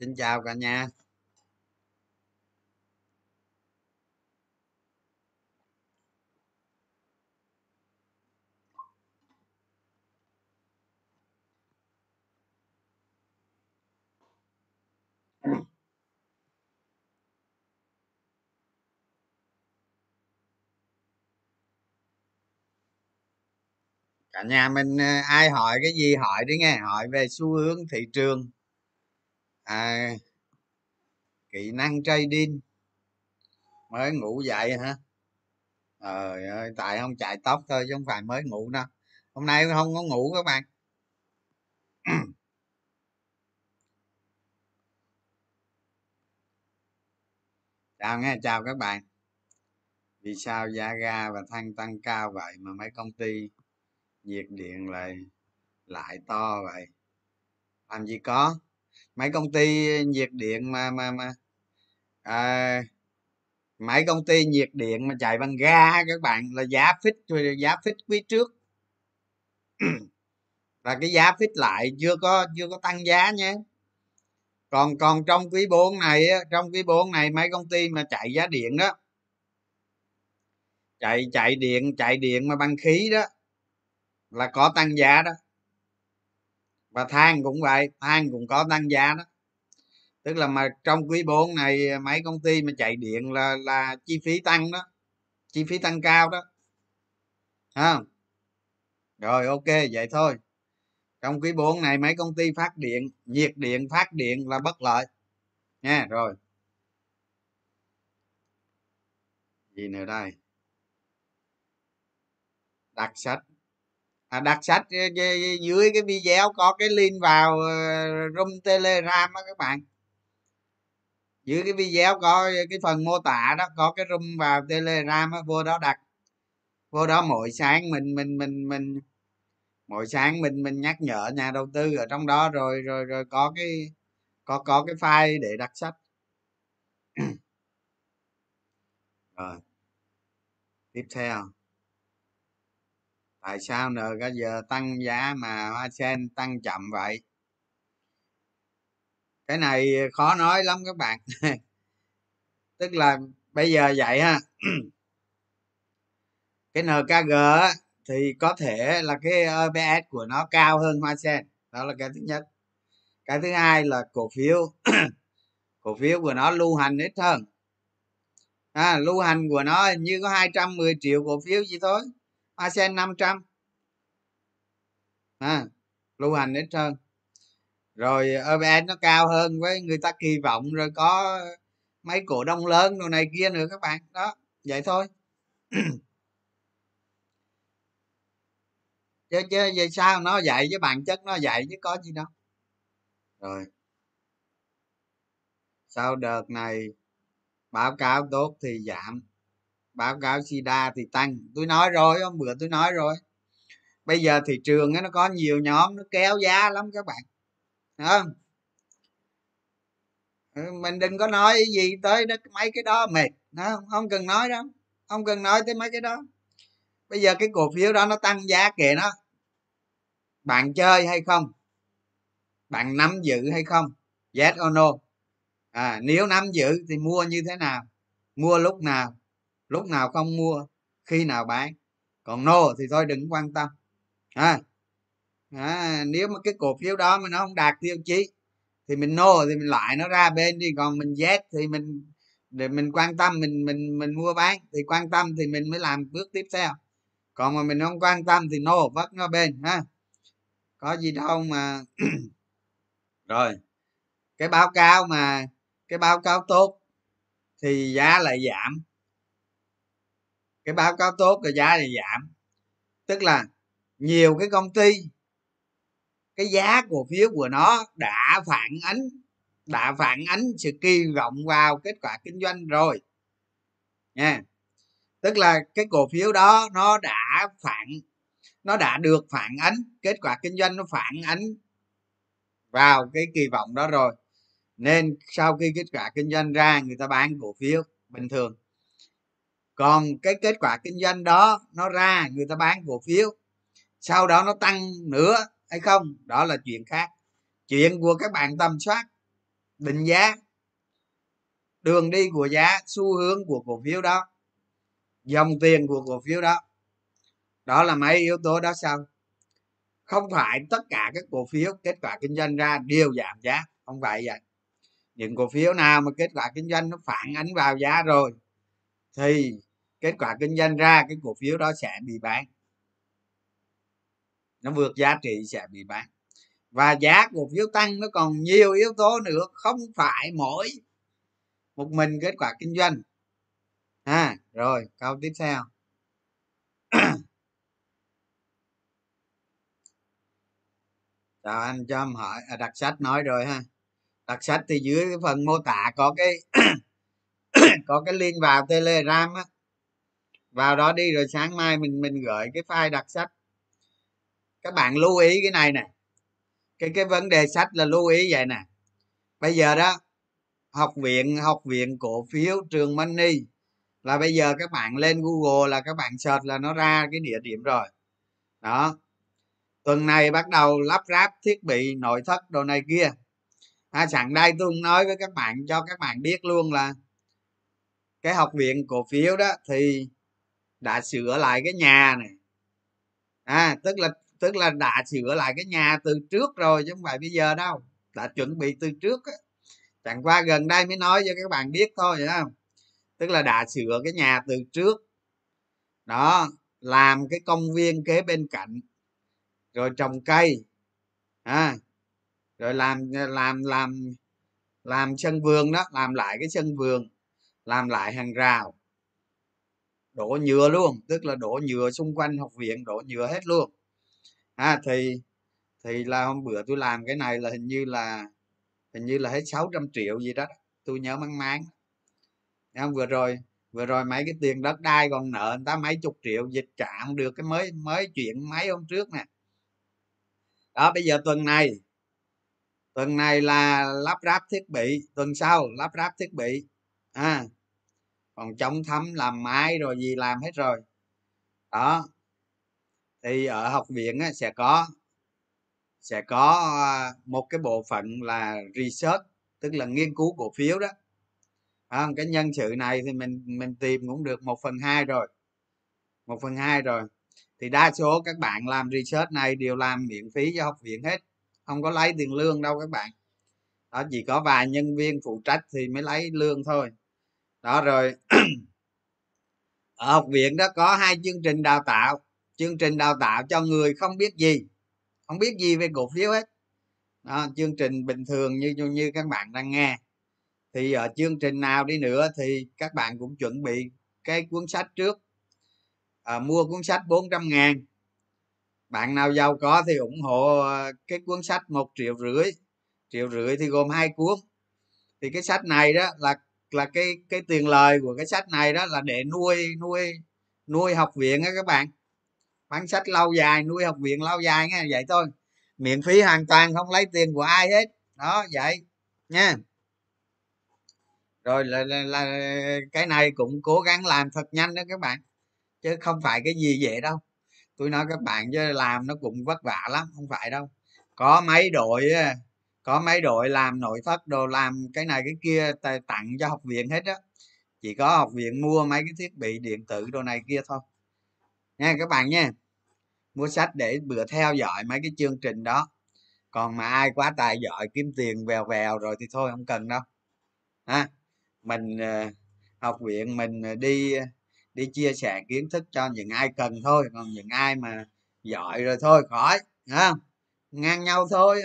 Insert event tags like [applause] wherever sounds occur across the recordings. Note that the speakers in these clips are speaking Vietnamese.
xin chào cả nhà. Cả nhà mình ờ, ai hỏi cái gì hỏi đi nghe, hỏi về xu hướng thị trường à, kỹ năng trading. Mới ngủ dậy hả? Trời ơi tại không chạy tóc thôi chứ không phải mới ngủ đâu. Hôm nay không có ngủ các bạn. [clears throat] Chào nghe chào các bạn. Vì sao giá ga và than tăng cao vậy mà mấy công ty nhiệt điện lại lại to vậy? Làm gì có? Mấy công ty nhiệt điện mà mà mà. À, mấy công ty nhiệt điện mà chạy bằng ga các bạn là giá fix giá fix quý trước. [clears throat] Và cái giá fix lại chưa có chưa có tăng giá nhé còn còn trong quý 4 này trong quý 4 này mấy công ty mà chạy giá điện đó chạy chạy điện chạy điện mà bằng khí đó là có tăng giá đó và than cũng vậy, than cũng có tăng giá đó. Tức là mà trong quý 4 này à, mấy công ty mà chạy điện là là chi phí tăng đó, chi phí tăng cao đó. Không? Rồi, ok, vậy thôi. Trong quý 4 này, mấy công ty phát điện, nhiệt điện phát điện là bất lợi. Nha, rồi. Gì nữa đây? Đặt sách à, đặt sách ờ, dưới cái video có cái link vào ờ, room telegram á các bạn. Dưới cái video có cái phần mô tả đó có cái room vào telegram á vô đó đặt. Vô đó mỗi sáng mình mình mình mình mỗi sáng mình mình nhắc nhở nhà đầu tư ở trong đó rồi rồi rồi có cái có có cái file để đặt sách. [clears throat] Rồi. Tiếp theo tại sao NG giờ tăng giá mà hoa sen tăng chậm vậy? Cái này khó nói lắm các bạn. [laughs] Tức là bây giờ vậy ha. [clears throat] Cái nkg thì có thể là cái EPS của nó cao hơn hoa sen. Đó là cái thứ nhất. Cái thứ hai là cổ phiếu. [clears throat] Cổ phiếu của nó lưu hành ít hơn. À, lưu hành của nó như có 210 triệu cổ phiếu gì thôi. ASEAN 500 à, lưu hành ít hơn rồi EPS nó cao hơn với người ta kỳ vọng rồi có mấy cổ đông lớn đồ này kia nữa các bạn. Đó vậy thôi. [clears throat] Chứ chứ vậy sao? Nó vậy với bản chất nó vậy chứ có gì đâu. Rồi. Sau đợt này báo cáo tốt thì giảm báo cáo sida thì tăng. Tôi nói rồi hôm bữa tôi nói rồi. Bây giờ thị trường nó có nhiều nhóm nó kéo giá lắm các bạn. Không? Ừ, mình đừng có nói gì tới đó, mấy cái đó mệt. Không? Không cần nói đâu. Không cần nói tới mấy cái đó. Bây giờ cái cổ phiếu đó nó tăng giá kệ nó. Bạn chơi hay không? Bạn nắm giữ hay không? Yes or no? À, nếu nắm giữ thì mua như thế nào? Mua lúc nào? Lúc nào không mua khi nào bán. Còn no thì thôi đừng quan tâm. À, à, nếu mà cái cổ phiếu đó mà nó không đạt tiêu chí thì mình no thì mình loại nó ra bên đi. Còn mình z thì mình để mình quan tâm mình mình mình mua bán. Thì quan tâm thì mình mới làm bước tiếp theo. Còn mà mình không quan tâm thì no vất nó bên ha. Có gì đâu mà [clears throat] rồi cái báo cáo mà cái báo cáo tốt thì giá lại giảm cái báo cáo tốt rồi giá thì giảm. Tức là nhiều cái công ty, cái giá cổ phiếu của nó đã phản ánh, đã phản ánh sự kỳ vọng vào kết quả kinh doanh rồi. Nha. Tức là cái cổ phiếu đó nó đã phản, nó đã được phản ánh, kết quả kinh doanh nó phản ánh vào cái kỳ vọng đó rồi. Nên sau khi kết quả kinh doanh ra, người ta bán cổ phiếu bình thường còn cái kết quả kinh doanh đó, nó ra, người ta bán cổ phiếu. Sau đó nó tăng nữa hay không, đó là chuyện khác. Chuyện của các bạn tầm soát, định giá, đường đi của giá, xu hướng của cổ phiếu đó, dòng tiền của cổ phiếu đó. Đó là mấy yếu tố đó sao không phải tất cả các cổ phiếu kết quả kinh doanh ra đều giảm giá, không phải vậy. Những cổ phiếu nào mà kết quả kinh doanh nó phản ánh vào giá rồi, thì kết quả kinh doanh ra cái cổ phiếu đó sẽ bị bán. Nó vượt giá trị sẽ bị bán. Và giá cổ phiếu tăng nó còn nhiều yếu tố nữa không phải mỗi một mình kết quả kinh doanh. À rồi câu tiếp theo. [coughs] Chào anh cho em hỏi. À, đặt sách nói rồi ha. Đặt sách thì dưới cái phần mô tả có cái [coughs] có cái link vào telegram á vào đó đi rồi sáng mai mình mình gửi cái file đặt sách các bạn lưu ý cái này nè. Cái cái vấn đề sách là lưu ý vậy nè. Bây giờ đó học viện học viện cổ phiếu trường money là bây giờ các bạn lên google là các bạn search là nó ra cái địa điểm rồi. Đó. Tuần này bắt đầu lắp ráp thiết bị nội thất đồ này kia. À, sẵn đây tôi nói với các bạn cho các bạn biết luôn là cái học viện cổ phiếu đó thì đã sửa lại cái nhà này. À tức là tức là đã sửa lại cái nhà từ trước rồi chứ không phải bây giờ đâu. Đã chuẩn bị từ trước á. Chẳng qua gần đây mới nói cho các bạn biết thôi hiểu không? Tức là đã sửa cái nhà từ trước. Đó làm cái công viên kế bên cạnh rồi trồng cây à, rồi làm làm làm làm sân vườn đó làm lại cái sân vườn làm lại hàng rào đổ nhựa luôn tức là đổ nhựa xung quanh học viện đổ nhựa hết luôn. À, thì thì là hôm bữa tôi làm cái này là hình như là hình như là hết 600 triệu gì đó tôi nhớ mang máng. Em vừa rồi vừa rồi mấy cái tiền đất đai còn nợ người ta mấy chục triệu dịch trả không được cái mới mới chuyện mấy hôm trước nè. Đó bây giờ tuần này tuần này là lắp ráp thiết bị tuần sau lắp ráp thiết bị. À còn chống thấm làm mái rồi gì làm hết rồi. Đó. Thì ở học viện á, sẽ có sẽ có à, một cái bộ phận là research tức là nghiên cứu cổ phiếu đó. À, cái nhân sự này thì mình mình tìm cũng được một phần hai rồi. Một phần hai rồi. Thì đa số các bạn làm research này đều làm miễn phí cho học viện hết. Không có lấy tiền lương đâu các bạn. Đó chỉ có vài nhân viên phụ trách thì mới lấy lương thôi đó rồi. [clears throat] Ở học viện đó có hai chương trình đào tạo. Chương trình đào tạo cho người không biết gì. Không biết gì về cổ phiếu hết. Đó, chương trình bình thường như như các bạn đang nghe. Thì ở chương trình nào đi nữa thì các bạn cũng chuẩn bị cái cuốn sách trước. À, mua cuốn sách 400 ngàn. Bạn nào giàu có thì ủng hộ ờ, cái cuốn sách một triệu rưỡi. Triệu rưỡi thì gồm hai cuốn. Thì cái sách này đó là là cái cái tiền lời của cái sách này đó là để nuôi nuôi nuôi học viện á các bạn. Bán sách lâu dài nuôi học viện lâu dài nghe vậy thôi. Miễn phí hoàn toàn không lấy tiền của ai hết. Đó vậy nha. Rồi là, là, là cái này cũng cố gắng làm thật nhanh đó các bạn chứ không phải cái gì vậy đâu. Tôi nói các bạn chứ làm nó cũng vất vả lắm không phải đâu. Có mấy đội có mấy đội làm nội thất đồ, làm cái này cái kia tặng cho học viện hết á. Chỉ có học viện mua mấy cái thiết bị điện tử đồ này kia thôi. Nha, các bạn nha, mua sách để bữa theo dõi mấy cái chương trình đó. Còn mà ai quá tài giỏi, kiếm tiền vèo vèo rồi thì thôi, không cần đâu. Ha mình ờ, học viện mình ờ, đi ờ, đi chia sẻ kiến thức cho những ai cần thôi. Còn những ai mà giỏi rồi thôi, khỏi ha ngang nhau thôi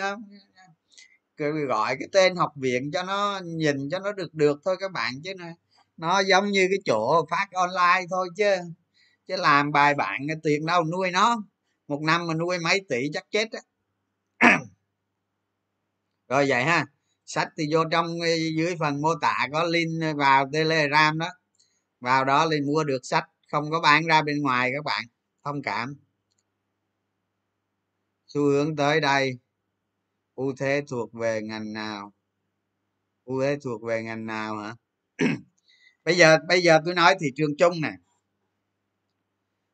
gọi cái tên học viện cho nó nhìn cho nó được được thôi các bạn, chứ này nó giống như cái chỗ phát online thôi chứ. Chứ làm bài bản tiền đâu nuôi nó. Một năm mà nuôi mấy tỷ chắc chết á. [clears throat] Rồi vậy ha. Sách thì vô trong ờ, dưới phần mô tả có link vào telegram đó. Vào đó thì mua được sách, không có bán ra bên ngoài các bạn. Thông cảm. Xu hướng tới đây ưu thế thuộc về ngành nào? Ưu thế thuộc về ngành nào hả? [clears throat] Bây giờ bây giờ tôi nói thị trường chung nè.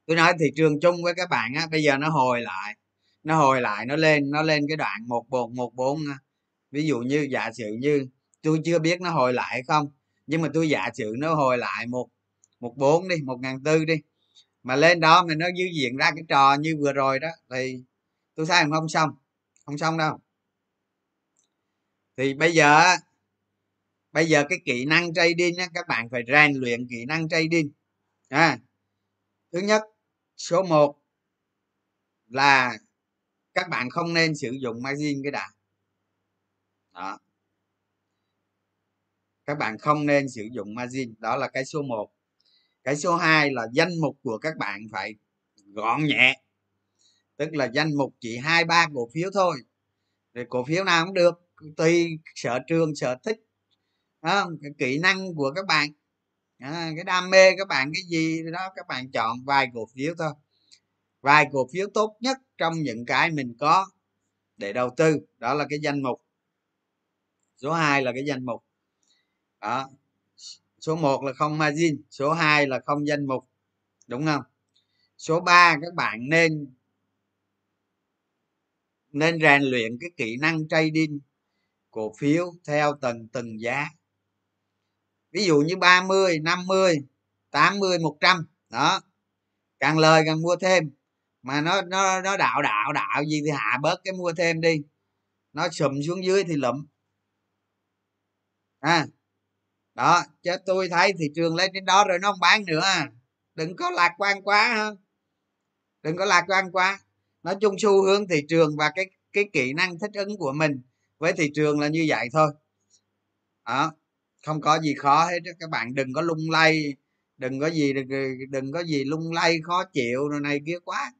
Tôi nói thị trường chung với các bạn á, bây giờ nó hồi lại, nó hồi lại, nó lên nó lên cái đoạn một bốn một bốn ví dụ như, giả sử như tôi chưa biết nó hồi lại hay không, nhưng mà tôi giả sử nó hồi lại một một bốn đi, một ngàn tư đi, mà lên đó mà nó dư diện ra cái trò như vừa rồi đó, thì tôi thấy không xong không xong đâu thì bây giờ bây giờ cái kỹ năng trading á, các bạn phải rèn luyện kỹ năng trading. À, thứ nhất số 1 là các bạn không nên sử dụng margin cái đã. Đó. Các bạn không nên sử dụng margin đó là cái số 1 cái số 2 là danh mục của các bạn phải gọn nhẹ tức là danh mục chỉ hai ba cổ phiếu thôi. Thì cổ phiếu nào cũng được tùy sở trường sở thích đó, cái kỹ năng của các bạn. À, cái đam mê các bạn cái gì đó các bạn chọn vài cổ phiếu thôi. Vài cổ phiếu tốt nhất trong những cái mình có để đầu tư đó là cái danh mục. Số 2 là cái danh mục. Đó. Số 1 là không margin số 2 là không danh mục đúng không? Số 3 các bạn nên nên rèn luyện cái kỹ năng trading cổ phiếu theo từng từng giá. Ví dụ như 30 50 80 100 đó. Càng lời càng mua thêm. Mà nó nó nó đạo đạo đạo gì thì hạ bớt cái mua thêm đi. Nó sụm xuống dưới thì lụm. À đó, chứ tôi thấy thị trường lên đến đó rồi nó không bán nữa à. đừng có lạc quan quá ha. Đừng có lạc quan quá. Nói chung xu hướng thị trường và cái cái kỹ năng thích ứng của mình với thị trường là như vậy thôi. Đó không có gì khó hết các bạn đừng có lung lay đừng có gì đừng, đừng có gì lung lay khó chịu rồi này kia quá.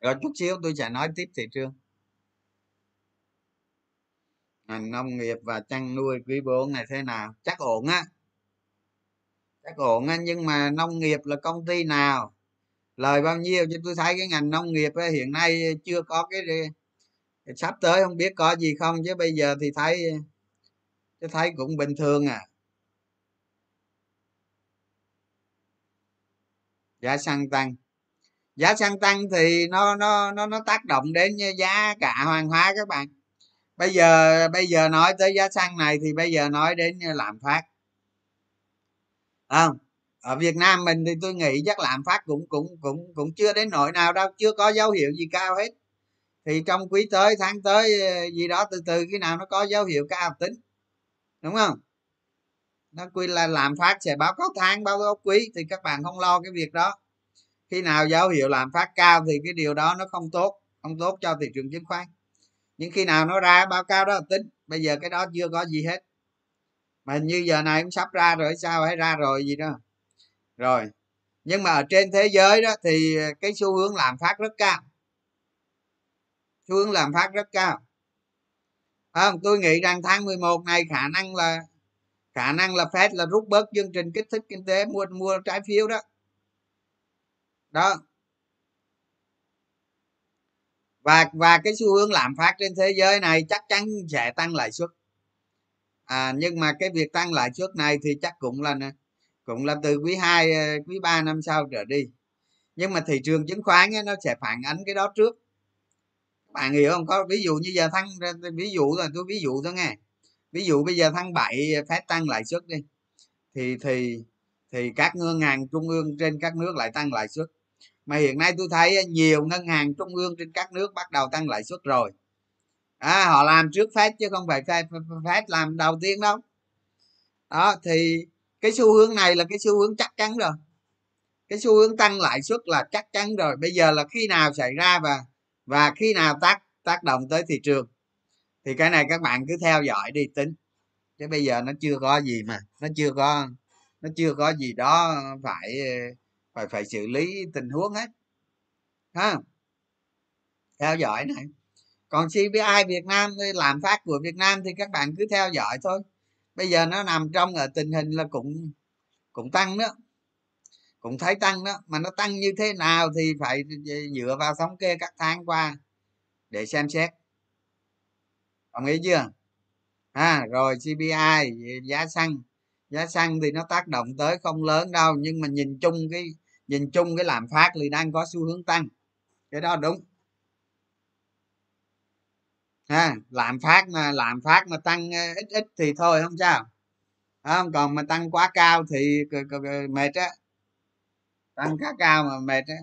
Rồi chút xíu tôi sẽ nói tiếp thị trường. Ngành nông nghiệp và chăn nuôi quý 4 này thế nào? Chắc ổn á. Chắc ổn á nhưng mà nông nghiệp là công ty nào? Lời bao nhiêu? Chứ tôi thấy cái ngành nông nghiệp ấy, hiện nay chưa có cái sắp tới không biết có gì không, chứ bây giờ thì thấy, chứ thấy cũng bình thường à. Giá xăng tăng. Giá xăng tăng thì nó nó nó nó tác động đến giá cả hàng hóa các bạn. Bây giờ bây giờ nói tới giá xăng này thì bây giờ nói đến lạm phát. Không, ở Việt Nam mình thì tôi nghĩ chắc lạm phát cũng cũng cũng cũng chưa đến nỗi nào đâu, chưa có dấu hiệu gì cao hết thì trong quý tới, tháng tới ờ, gì đó, từ từ khi nào nó có dấu hiệu cao tính, đúng không? Nó quy là làm phát sẽ báo cáo tháng, báo cáo quý, thì các bạn không lo cái việc đó. Khi nào dấu hiệu làm phát cao thì cái điều đó nó không tốt không tốt cho thị trường chứng khoán. Nhưng khi nào nó ra, báo cáo đó là tính. Bây giờ cái đó chưa có gì hết. Mà như giờ này cũng sắp ra rồi, sao hay ra rồi gì đó. Rồi, nhưng mà ở trên thế giới đó thì ờ, cái xu hướng làm phát rất cao hướng làm phát rất cao. Không? Tôi nghĩ rằng tháng 11 này khả năng là khả năng là Fed là rút bớt chương trình kích thích kinh tế mua mua trái phiếu đó. Đó. Và và cái xu hướng lạm phát trên thế giới này chắc chắn sẽ tăng lãi suất. À, nhưng mà cái việc tăng lãi suất này thì chắc cũng là cũng là từ quý 2 ờ, quý 3 năm sau trở đi. Nhưng mà thị trường chứng khoán ấy, nó sẽ phản ánh cái đó trước bạn hiểu không? Có ví dụ như giờ thăng ví dụ rồi tôi ví dụ thôi nghe. Ví dụ bây giờ tháng 7 phép tăng lãi suất đi. Thì thì thì các ngân hàng trung ương trên các nước lại tăng lãi suất. Mà hiện nay tôi thấy nhiều ngân hàng trung ương trên các nước bắt đầu tăng lãi suất rồi. À, họ làm trước phép chứ không phải phép, phép làm đầu tiên đâu. Đó thì cái xu hướng này là cái xu hướng chắc chắn rồi. Cái xu hướng tăng lãi suất là chắc chắn rồi. Bây giờ là khi nào xảy ra và và khi nào tác tác động tới thị trường, thì cái này các bạn cứ theo dõi đi, tính. Chứ bây giờ nó chưa có gì mà, nó chưa có, nó chưa có gì đó phải phải phải xử lý tình huống hết. Ha? Theo dõi này. Còn CPI Việt Nam, làm phát của Việt Nam thì các bạn cứ theo dõi thôi. Bây giờ nó nằm trong ở tình hình là cũng cũng tăng đó cũng thấy tăng đó, mà nó tăng như thế nào thì phải ừ, ừ, dựa vào thống kê các tháng qua để xem xét. Đồng ý chưa? À rồi cpi giá xăng. Giá xăng thì nó tác động tới không lớn đâu, nhưng mà nhìn chung cái, nhìn chung cái lạm phát thì đang có xu hướng tăng. Cái đó đúng. Ha làm phát mà làm phát mà tăng ờ, ít ít thì thôi, không sao. Không, còn mà tăng quá cao thì mệt á tăng khá cao mà mệt á.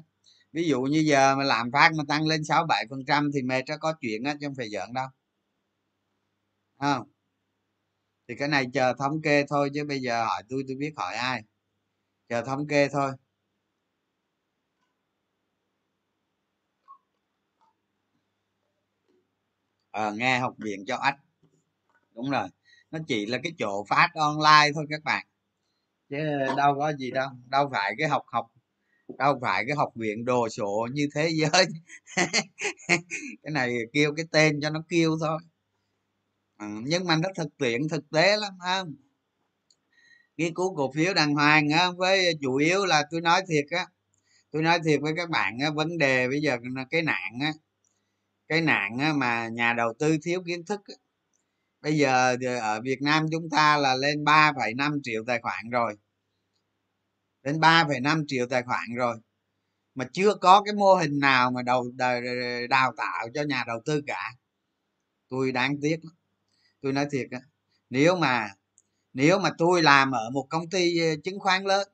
Ví dụ như giờ mà làm phát mà tăng lên sáu bảy phần trăm thì mệt nó có chuyện á chứ không phải giỡn đâu. Không? Thì cái này chờ thống kê thôi chứ bây giờ hỏi tôi tôi biết hỏi ai. Chờ thống kê thôi. À, nghe học viện cho ách đúng rồi. Nó chỉ là cái chỗ phát online thôi các bạn. Chứ đâu có gì đâu. Đâu phải cái học học đâu phải cái học viện đồ sộ như thế [laughs] giới. Cái này kêu cái tên cho nó kêu thôi. Ừ, nhưng mà nó thực tiễn thực tế lắm không? Nghiên cứu cổ phiếu đàng hoàng á với chủ yếu là tôi nói thiệt á tôi nói thiệt với các bạn á vấn đề bây giờ cái nạn á cái nạn á, mà nhà đầu tư thiếu kiến thức á. bây giờ ở Việt Nam chúng ta là lên 3,5 triệu tài khoản rồi lên 3,5 triệu tài khoản rồi. Mà chưa có cái mô hình nào mà đầu đào tạo cho nhà đầu tư cả. Tôi đáng tiếc lắm. Tôi nói thiệt á nếu mà nếu mà tôi làm ở một công ty ờ, chứng khoán lớn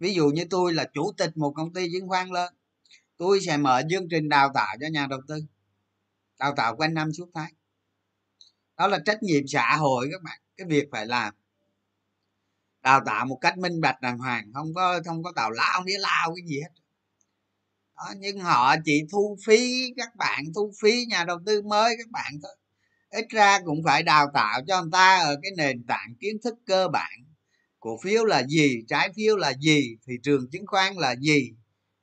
ví dụ như tôi là chủ tịch một công ty chứng khoán lớn tôi sẽ mở chương trình đào tạo cho nhà đầu tư đào tạo quanh năm suốt tháng. Đó là trách nhiệm xã hội các bạn cái việc phải làm đào tạo một cách minh bạch đàng hoàng không có không có tào lao nghĩa lao cái gì hết. Đó, nhưng họ chỉ thu phí các bạn thu phí nhà đầu tư mới các bạn thôi. Ít ra cũng phải đào tạo cho người ta ở cái nền tảng kiến thức cơ bản. Cổ phiếu là gì trái phiếu là gì thị trường chứng khoán là gì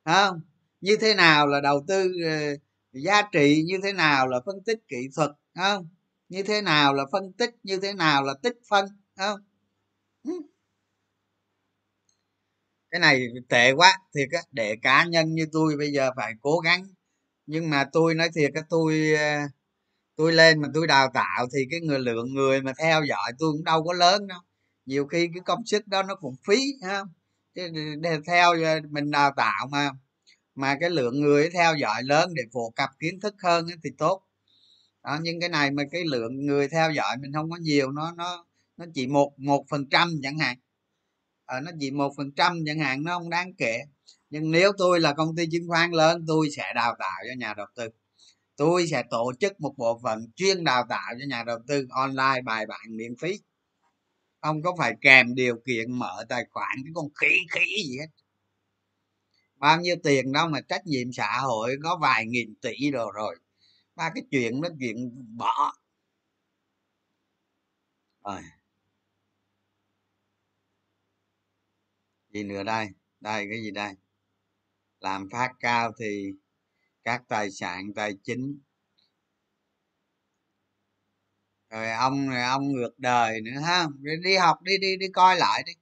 không? Như thế nào là đầu tư ờ, giá trị như thế nào là phân tích kỹ thuật không? Như thế nào là phân tích như thế nào là tích phân không? Cái này tệ quá thiệt á để cá nhân như tôi bây giờ phải cố gắng. Nhưng mà tôi nói thiệt á tôi ờ, tôi lên mà tôi đào tạo thì cái người lượng người mà theo dõi tôi cũng đâu có lớn đâu. Nhiều khi cái công sức đó nó cũng phí không? Chứ để theo ờ, mình đào tạo mà mà cái lượng người theo dõi lớn để phổ cập kiến thức hơn thì tốt. Đó, nhưng cái này mà cái lượng người theo dõi mình không có nhiều nó nó nó chỉ một một phần trăm chẳng hạn. Ờ, nó chỉ một phần trăm chẳng hạn, nó không đáng kể. Nhưng nếu tôi là công ty chứng khoán lớn, tôi sẽ đào tạo cho nhà đầu tư. Tôi sẽ tổ chức một bộ phận chuyên đào tạo cho nhà đầu tư online bài bản miễn phí. Không có phải kèm điều kiện mở tài khoản, cái con khí khí gì hết. Bao nhiêu tiền đâu mà trách nhiệm xã hội, có vài nghìn tỷ rồi rồi. Ba cái chuyện đó chuyện bỏ. Rồi. Gì nữa đây? Đây cái gì đây? Làm phát cao thì các tài sản tài chính. Rồi ông rồi ông ngược đời nữa ha? Đi học đi đi đi coi lại đi.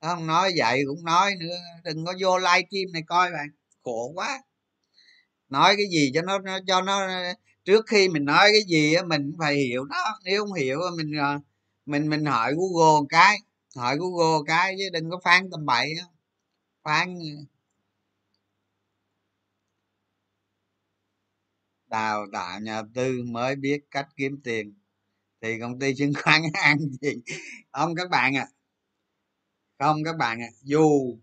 Không nói vậy cũng nói nữa đừng có vô live stream này coi bạn khổ quá. Nói cái gì cho nó, nó cho nó trước khi mình nói cái gì á mình phải hiểu nó nếu không hiểu mình ờ, mình mình hỏi google một cái hỏi google cái chứ đừng có phán tầm bậy phán ờ. đào tạo nhà tư mới biết cách kiếm tiền. Thì công ty chứng khoán [laughs] ăn gì? Không các bạn à không các bạn à dù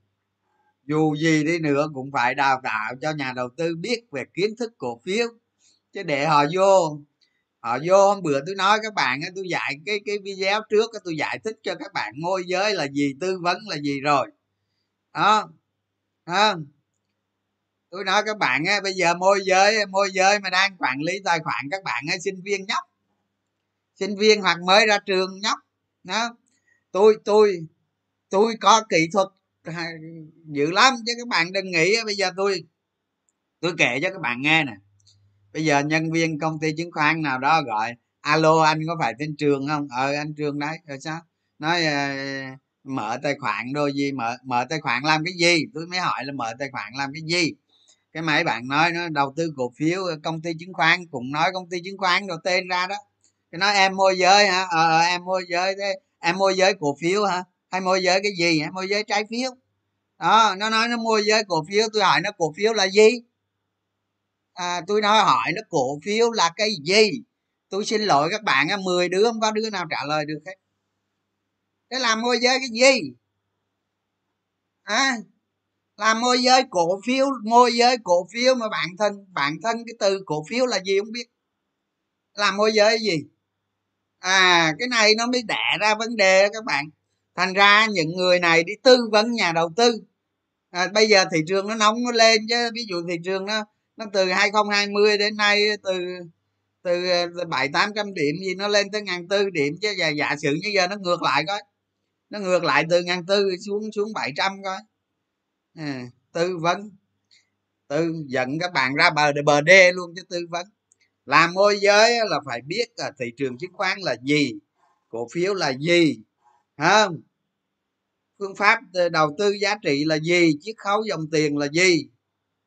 dù gì đi nữa cũng phải đào tạo cho nhà đầu tư biết về kiến thức cổ phiếu. Chứ để họ vô họ vô hôm bữa tôi nói các bạn tôi dạy cái cái video trước tôi giải thích cho các bạn môi giới là gì tư vấn là gì rồi. Đó à, tôi nói các bạn á bây giờ môi giới môi giới mà đang quản lý tài khoản các bạn á sinh viên nhóc. Sinh viên hoặc mới ra trường nhóc đó. Tôi tôi tôi có kỹ thuật dữ lắm chứ các bạn đừng nghĩ bây giờ tôi tôi kể cho các bạn nghe nè bây giờ nhân viên công ty chứng khoán nào đó gọi alo anh có phải tên trường không? Ờ anh trường đấy. Rồi sao? Nói uh, mở tài khoản đôi gì mở mở tài khoản làm cái gì? Tôi mới hỏi là mở tài khoản làm cái gì? Cái mấy bạn nói nó đầu tư cổ phiếu công ty chứng khoán cũng nói công ty chứng khoán rồi tên ra đó. Cái nói em môi giới hả? Ờ, ờ em môi giới thế. Em môi giới cổ phiếu hả? Hay môi giới cái gì? Hả môi giới trái phiếu. Đó nó nói nó môi giới cổ phiếu tôi hỏi nó cổ phiếu là gì? À, tôi nói hỏi nó cổ phiếu là cái gì? Tôi xin lỗi các bạn 10 đứa không có đứa nào trả lời được hết. Cái làm môi giới cái gì? À, làm môi giới cổ phiếu môi giới cổ phiếu mà bản thân bản thân cái từ cổ phiếu là gì không biết. Làm môi giới gì? À cái này nó mới đẻ ra vấn đề các bạn. Thành ra những người này đi tư vấn nhà đầu tư. À, bây giờ thị trường nó nóng nó lên chứ ví dụ thị trường nó nó từ 2020 đến nay từ từ ờ, bảy tám trăm điểm gì nó lên tới ngàn tư điểm chứ giả, giả sử như giờ nó ngược lại coi. Nó ngược lại từ ngàn tư xuống xuống bảy trăm coi. À, tư vấn. Tư dẫn các bạn ra bờ bờ đê luôn cho tư vấn. Làm môi giới là phải biết là thị trường chứng khoán là gì cổ phiếu là gì không? Phương pháp ờ, đầu tư giá trị là gì chiết khấu dòng tiền là gì?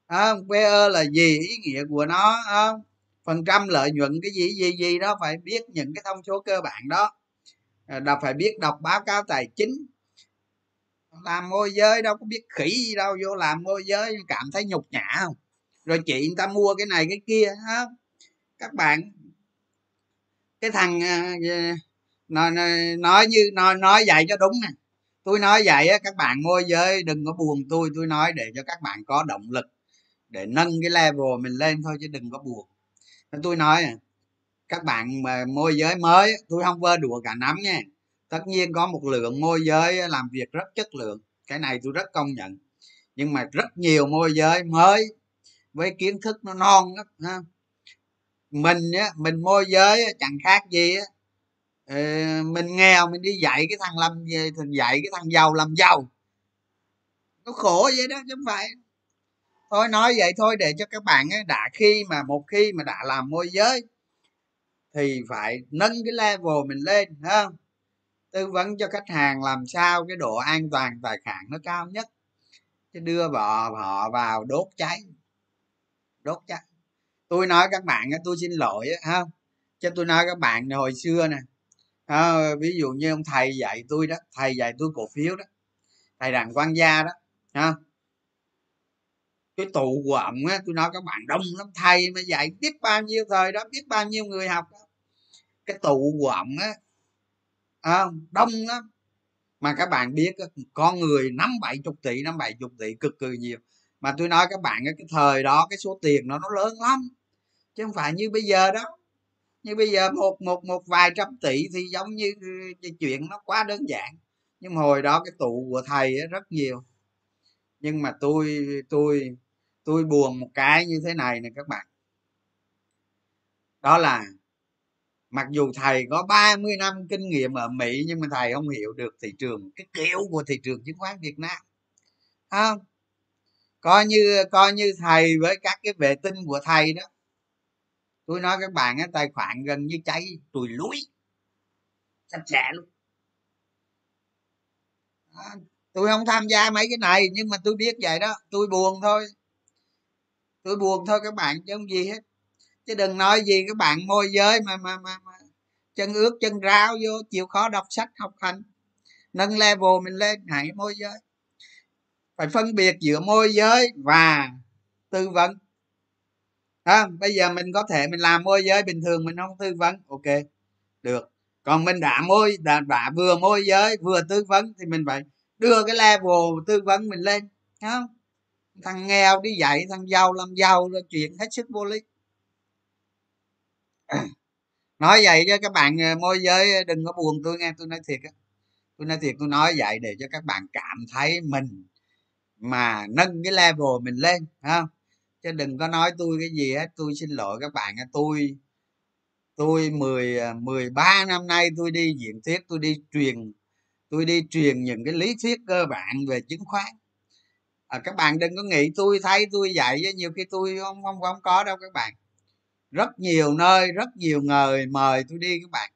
Không PE là gì ý nghĩa của nó không? Phần trăm lợi nhuận cái gì gì gì đó phải biết những cái thông số cơ bản đó. À, đọc phải biết đọc báo cáo tài chính. Làm môi giới đâu có biết khỉ gì đâu vô làm môi giới cảm thấy nhục nhã không? Rồi chị người ta mua cái này cái kia ha các bạn cái thằng à, à, nói, nói như nói nói vậy cho đúng nè. Tôi nói vậy á các bạn môi giới đừng có buồn tôi tôi nói để cho các bạn có động lực để nâng cái level mình lên thôi chứ đừng có buồn. Tôi nói à, các bạn mà môi giới mới, tôi không vơ đùa cả nắm nha. Tất nhiên có một lượng môi giới làm việc rất chất lượng, cái này tôi rất công nhận. Nhưng mà rất nhiều môi giới mới với kiến thức nó non lắm, ha. Mình á, mình môi giới chẳng khác gì á ờ, mình nghèo mình đi dạy cái thằng làm dạy cái thằng giàu làm giàu. Nó khổ vậy đó, chứ không phải thôi nói vậy thôi để cho các bạn ấy, đã khi mà một khi mà đã làm môi giới thì phải nâng cái level mình lên không? Tư vấn cho khách hàng làm sao cái độ an toàn tài khoản nó cao nhất. Chứ đưa vợ họ vào đốt cháy. Đốt cháy. Tôi nói các bạn tôi xin lỗi ha cho tôi nói các bạn hồi xưa nè à, ví dụ như ông thầy dạy tôi đó thầy dạy tôi cổ phiếu đó thầy đàn quan gia đó ha cái tụ của á tôi nói các bạn đông lắm thầy mà dạy biết bao nhiêu thời đó biết bao nhiêu người học đó. cái tụ của á à, đông lắm. Mà các bạn biết con người năm bảy chục tỷ năm bảy chục tỷ cực kỳ nhiều. Mà tôi nói các bạn cái thời đó cái số tiền nó nó lớn lắm. Chứ không phải như bây giờ đó. Như bây giờ một một một vài trăm tỷ thì giống như ừ, chuyện nó quá đơn giản. Nhưng mà hồi đó cái tụ của thầy rất nhiều. Nhưng mà tôi tôi tôi buồn một cái như thế này nè các bạn. Đó là mặc dù thầy có 30 năm kinh nghiệm ở Mỹ nhưng mà thầy không hiểu được thị trường cái kiểu của thị trường chứng khoán Việt Nam. Không? Coi như coi như thầy với các cái vệ tinh của thầy đó. Tôi nói các bạn á tài khoản gần như cháy tùi lúi. Sạch sẽ luôn. À, tôi không tham gia mấy cái này nhưng mà tôi biết vậy đó tôi buồn thôi tôi buồn thôi các bạn chứ không gì hết. Chứ đừng nói gì các bạn môi giới mà mà mà, mà chân ướt chân ráo vô chịu khó đọc sách học hành. Nâng level mình lên hãy môi giới. Phải phân biệt giữa môi giới và tư vấn. À, bây giờ mình có thể mình làm môi giới bình thường mình không tư vấn. Ok được. Còn mình đã môi đã, đã vừa môi giới vừa tư vấn thì mình phải đưa cái level tư vấn mình lên. Không? Thằng nghèo đi dạy thằng giàu làm giàu là chuyện hết sức vô lý. [clears throat] Nói vậy cho các bạn ờ, môi giới ờ, đừng có buồn tôi nghe tôi nói thiệt á. Tôi nói thiệt tôi nói vậy để cho các bạn cảm thấy mình mà nâng cái level mình lên không? Chứ đừng có nói tôi cái gì hết tôi xin lỗi các bạn tôi tôi mười ờ, mười ba năm nay tôi đi diễn thuyết tôi đi truyền tôi đi truyền những cái lý thuyết cơ bản về chứng khoán à, các bạn đừng có nghĩ tôi thấy tôi dạy nhiều khi tôi không không không có đâu các bạn. Rất nhiều nơi rất nhiều người mời tôi đi các bạn.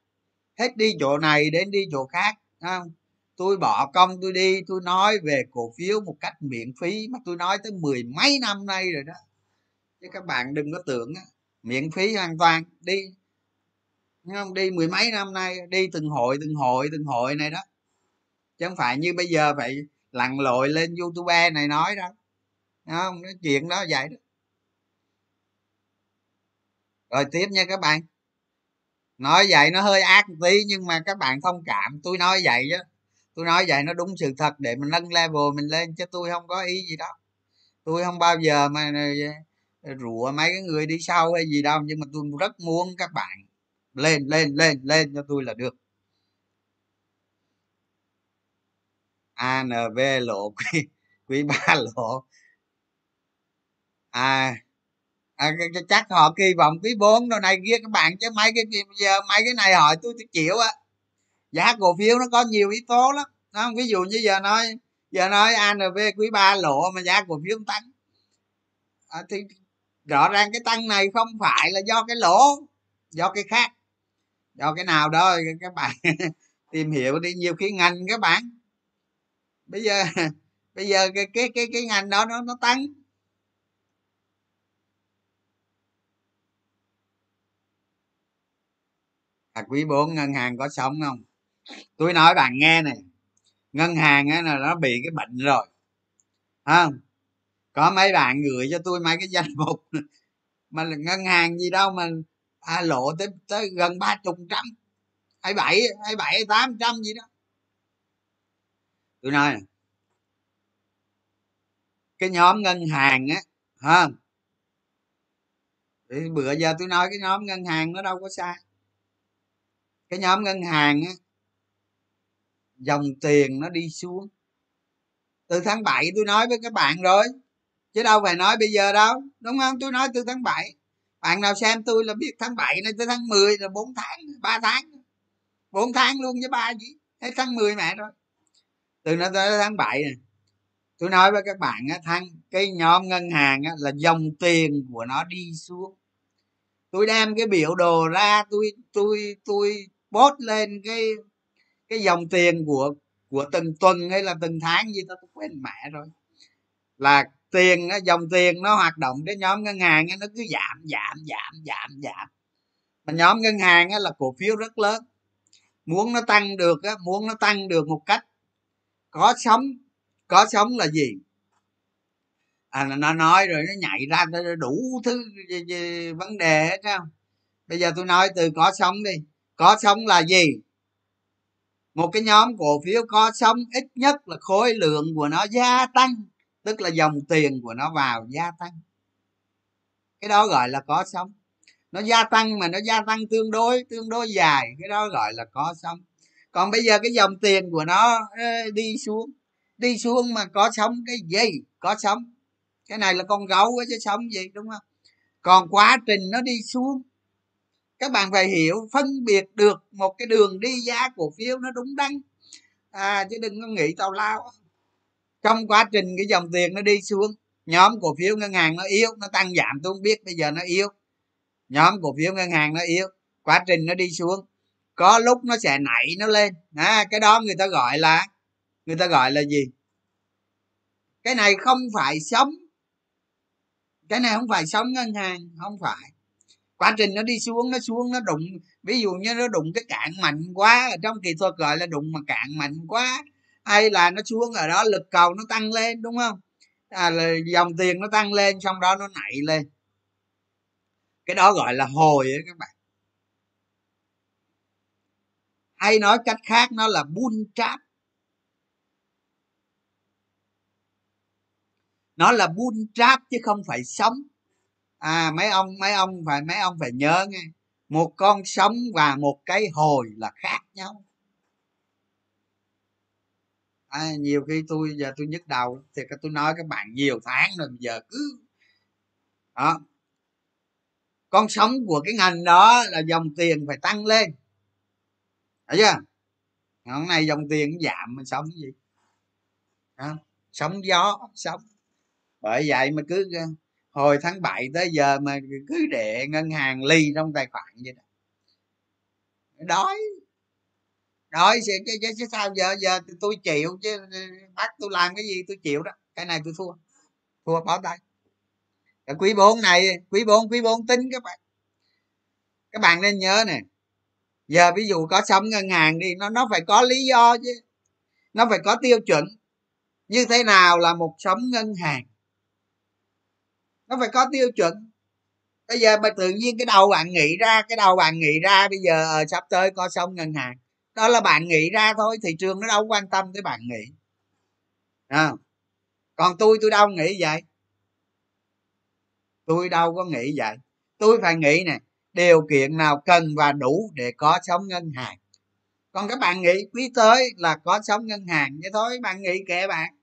Hết đi chỗ này đến đi chỗ khác không? Tôi bỏ công tôi đi tôi nói về cổ phiếu một cách miễn phí mà tôi nói tới mười mấy năm nay rồi đó. Chứ các bạn đừng có tưởng miễn phí hoàn toàn đi. Không? Đi mười mấy năm nay đi từng hội từng hội từng hội này đó. Chứ không phải như bây giờ phải lặn lội lên youtube này nói đâu không? Nói chuyện đó vậy đó. Rồi tiếp nha các bạn. Nói vậy nó hơi ác một tí nhưng mà các bạn thông cảm, tôi nói vậy chứ tôi nói vậy nó đúng sự thật để mình nâng level mình lên chứ tôi không có ý gì đó. Tôi không bao giờ mà ờ, ờ, rủa mấy cái người đi sau hay gì đâu nhưng mà tôi rất muốn các bạn lên lên lên lên cho tôi là được. Anv lộ quý [laughs] quý ba lộ à, à chắc họ kỳ vọng quý bốn đồ này kia các bạn chứ mấy cái giờ mấy cái này hỏi tôi tôi chịu á. Giá cổ phiếu nó có nhiều yếu tố lắm. Không ví dụ như giờ nói giờ nói anv quý ba lộ mà giá cổ phiếu tăng. À, thì rõ ràng cái tăng này không phải là do cái lỗ do cái khác do cái nào đó các bạn [laughs] tìm hiểu đi nhiều khi ngành các bạn bây giờ [laughs] bây giờ cái cái cái cái ngành đó nó nó tăng. À, quý bốn ngân hàng có sống không? Tôi nói bạn nghe này ngân hàng á là nó bị cái bệnh rồi không? Có mấy bạn gửi cho tôi mấy cái danh mục [laughs] mà là ngân hàng gì đâu mà à, lộ tới tới gần ba chục trăm hai bảy hai bảy tám trăm gì đó tôi nói, cái nhóm ngân hàng á ha bữa giờ tôi nói cái nhóm ngân hàng nó đâu có sai cái nhóm ngân hàng á, dòng tiền nó đi xuống. Từ tháng 7 tôi nói với các bạn rồi, chứ đâu phải nói bây giờ đâu, đúng không? Tôi nói từ tháng 7 bạn nào xem tôi là biết tháng 7 này tới tháng 10 là 4 tháng 3 tháng. 4 tháng luôn với ba gì, hết tháng 10 mẹ rồi từ nó tới tháng 7 này tôi nói với các bạn á thằng cái nhóm ngân hàng á, là dòng tiền của nó đi xuống. Tôi đem cái biểu đồ ra tôi tôi tôi post lên cái cái dòng tiền của của từng tuần hay là từng tháng gì đó tôi quên mẹ rồi. Là tiền dòng tiền nó hoạt động cái nhóm ngân hàng nó cứ giảm giảm giảm giảm giảm. Mà nhóm ngân hàng là cổ phiếu rất lớn. Muốn nó tăng được muốn nó tăng được một cách có sống có sống là gì? À nó nói rồi, nó nhảy ra đủ thứ vấn đề hết không? Bây giờ tôi nói từ có sống đi. Có sống là gì? Một cái nhóm cổ phiếu có sống ít nhất là khối lượng của nó gia tăng, tức là dòng tiền của nó vào gia tăng. Cái đó gọi là có sống. Nó gia tăng mà nó gia tăng tương đối tương đối dài, cái đó gọi là có sống còn bây giờ cái dòng tiền của nó đi xuống. Đi xuống mà có sống cái gì? Có sống. Cái này là con gấu chứ sống gì, đúng không? Còn quá trình nó đi xuống. Các bạn phải hiểu, phân biệt được một cái đường đi giá cổ phiếu nó đúng đắn. À chứ đừng có nghĩ tào lao trong quá trình cái dòng tiền nó đi xuống, nhóm cổ phiếu ngân hàng nó yếu, nó tăng giảm, tôi không biết, bây giờ nó yếu. Nhóm cổ phiếu ngân hàng nó yếu, quá trình nó đi xuống có lúc nó sẽ nảy nó lên. À, cái đó người ta gọi là người ta gọi là gì? Cái này không phải sống. Cái này không phải sống ngân hàng không phải. Quá trình nó đi xuống nó xuống nó đụng. Ví dụ như nó đụng cái cạn mạnh quá ở trong kỹ thuật gọi là đụng mà cạn mạnh quá hay là nó xuống ở đó lực cầu nó tăng lên đúng không? À, là dòng tiền nó tăng lên xong đó nó nảy lên. Cái đó gọi là hồi á các bạn hay nói cách khác nó là bull trap nó là bull trap chứ không phải sống. À mấy ông mấy ông phải mấy ông phải nhớ nghe. Một con sống và một cái hồi là khác nhau. À, nhiều khi tôi giờ tôi nhức đầu thì tôi nói các bạn nhiều tháng rồi giờ cứ đó. Con sống của cái ngành đó là dòng tiền phải tăng lên thấy chưa? Hôm nay dòng tiền giảm mình sống gì? À, sống gió sống bởi vậy mà cứ ờ, hồi tháng 7 tới giờ mà cứ để ngân hàng ly trong tài khoản vậy đó. Đói. Đói chứ, chứ, chứ, chứ sao giờ giờ tôi chịu chứ ờ, bắt tôi làm cái gì tôi chịu đó. Cái này tôi thua. Thua bỏ tay. Cái quý bốn này quý bốn quý bốn tính các bạn. Các bạn nên nhớ nè giờ ví dụ có sống ngân hàng đi, nó nó phải có lý do chứ. Nó phải có tiêu chuẩn. Như thế nào là một sống ngân hàng? Nó phải có tiêu chuẩn. Bây giờ mà tự nhiên cái đầu bạn nghĩ ra, cái đầu bạn nghĩ ra, bây giờ ờ, sắp tới có sống ngân hàng. Đó là bạn nghĩ ra thôi thị trường nó đâu quan tâm tới bạn nghĩ. À. còn tôi tôi đâu nghĩ vậy. Tôi đâu có nghĩ vậy. Tôi phải nghĩ nè điều kiện nào cần và đủ để có sống ngân hàng. Còn các bạn nghĩ quý tới là có sống ngân hàng vậy thôi, bạn nghĩ kệ bạn.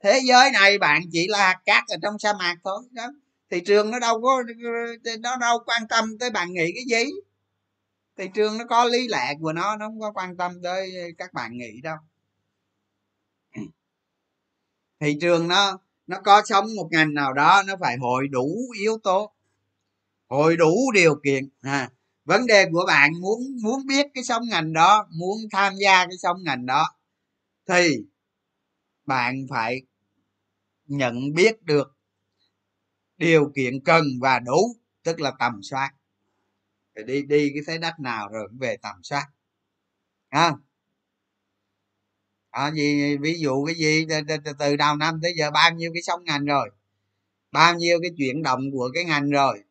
Thế giới này bạn chỉ là hạt cát ở trong sa mạc thôi, đó. Thị trường nó đâu có, nó đâu quan tâm tới bạn nghĩ cái gì. Thị trường nó có lý lẽ của nó nó không có quan tâm tới các bạn nghĩ đâu. Thị trường nó nó có sống một ngành nào đó, nó phải hội đủ yếu tố hội đủ điều kiện. À, vấn đề của bạn muốn muốn biết cái sông ngành đó muốn tham gia cái sông ngành đó thì bạn phải nhận biết được điều kiện cần và đủ tức là tầm soát. Rồi đi đi cái thế đất nào rồi cũng về tầm soát. Ha à, à gì ví dụ cái gì từ, từ, từ đầu năm tới giờ bao nhiêu cái sóng ngành rồi? Bao nhiêu cái chuyển động của cái ngành rồi?